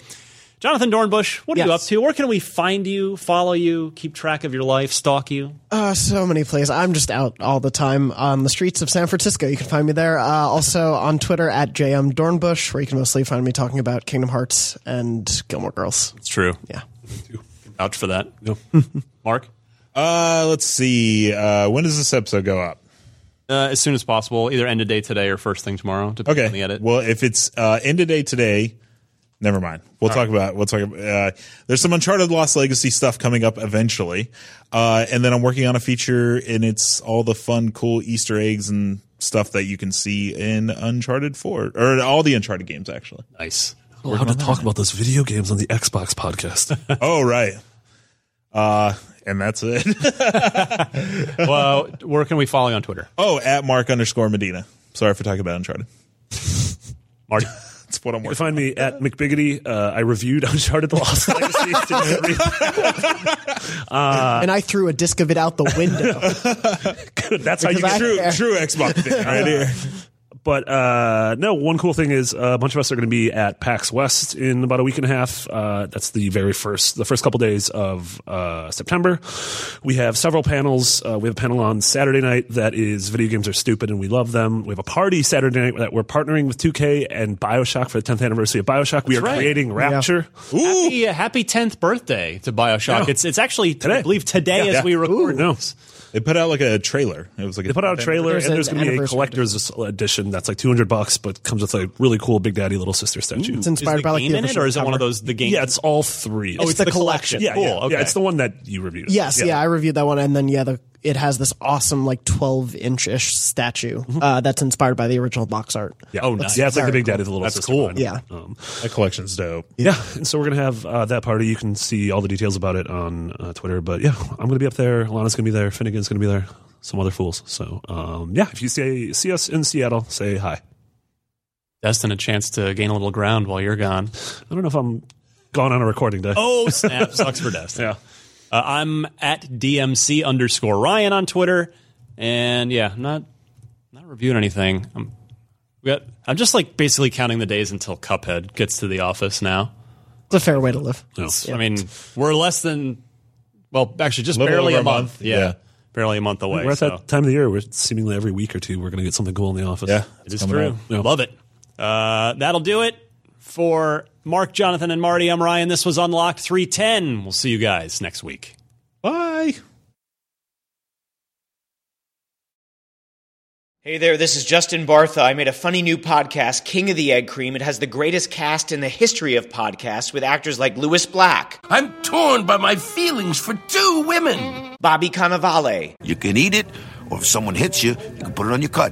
Jonathan Dornbush, what are you up to? Where can we find you, follow you, keep track of your life, stalk you? Uh, so many places. I'm just out all the time on the streets of San Francisco. You can find me there. Uh, also on Twitter at JM Dornbush, where you can mostly find me talking about Kingdom Hearts and Gilmore Girls. It's true. Yeah. Vouch for that. No. Mark? Uh, let's see. Uh, when does this episode go up? Uh, as soon as possible, either end of day today or first thing tomorrow, depending Okay. on the edit. Well, if it's uh, end of day today, never mind. We'll talk about. We'll talk. About, uh, there's some Uncharted Lost Legacy stuff coming up eventually, uh, and then I'm working on a feature, and it's all the fun, cool Easter eggs and stuff that you can see in Uncharted Four or all the Uncharted games actually. nice. We're allowed to talk about those video games on the Xbox podcast. oh right. Uh, and that's it. well, where can we follow you on Twitter? oh, at Mark underscore Medina. Sorry for talking about Uncharted. Marty? That's what I'm You can working. find me at McBiggity. Uh, I reviewed Uncharted The Lost Legacy. and I threw a disc of it out the window. That's how you get I- True, true Xbox thing right here. But uh, no, one cool thing is uh, a bunch of us are going to be at PAX West in about a week and a half. Uh, that's the very first, the first couple days of uh, September. We have several panels. Uh, we have a panel on Saturday night that is video games are stupid and we love them. We have a party Saturday night that we're partnering with 2K and Bioshock for the 10th anniversary of Bioshock. We are right. creating Rapture. Happy, uh, happy 10th birthday to Bioshock. Yeah. It's it's actually, Today. I believe, today as Yeah. we record. No. This. They put out like a trailer. It was like They put out a trailer, There's and there's going to be a collector's edition that's like 200 bucks, but comes with a really cool Big Daddy Little Sister statue. It's Is inspired the by like game the in it, or is it one of those, the game? Yeah, it's all three. Oh, it's, the the, collection. collection. yeah, cool. yeah, okay. yeah, it's the one that you reviewed. Yes, yeah. I reviewed that one, and then yeah, the, it has this awesome like 12 inch ish statue uh, that's inspired by the original box art. Yeah. Oh, That's- nice. Yeah, it's like the Big Daddy, the little That's sister. cool. one. Yeah. Um, That collection's dope. yeah. And so we're gonna have uh, that party. You can see all the details about it on uh, Twitter. But yeah, I'm gonna be up there. Lana's gonna be there. Finnegan's gonna be there. Some other fools. So um, yeah, if you see see us in Seattle, say hi. Destin a chance to gain a little ground while you're gone. I don't know if I'm gone on a recording day. Oh, snap. Sucks for Destin. yeah. Uh, I'm at DMC underscore Ryan on Twitter. And yeah, I'm not, not reviewing anything. I'm We got, I'm just like basically counting the days until Cuphead gets to the office now. It's a fair way to live. No. I mean, we're less than, well, actually, just Little barely a a month. month. Yeah, Yeah. barely a month away. We're at so. that time of the year where seemingly every week or two we're going to get something cool in the office. Yeah, It is coming true. Yeah. Love it. Uh, that'll do it for Mark, Jonathan, and Marty. I'm Ryan. This was Unlocked 310. We'll see you guys next week. Bye. Hey there, this is Justin Bartha. I made a funny new podcast, King of the Egg Cream. It has the greatest cast in the history of podcasts with actors like Lewis Black, I'm torn by my feelings for two women. Bobby Cannavale, You can eat it, or if someone hits you, you can put it on your cut.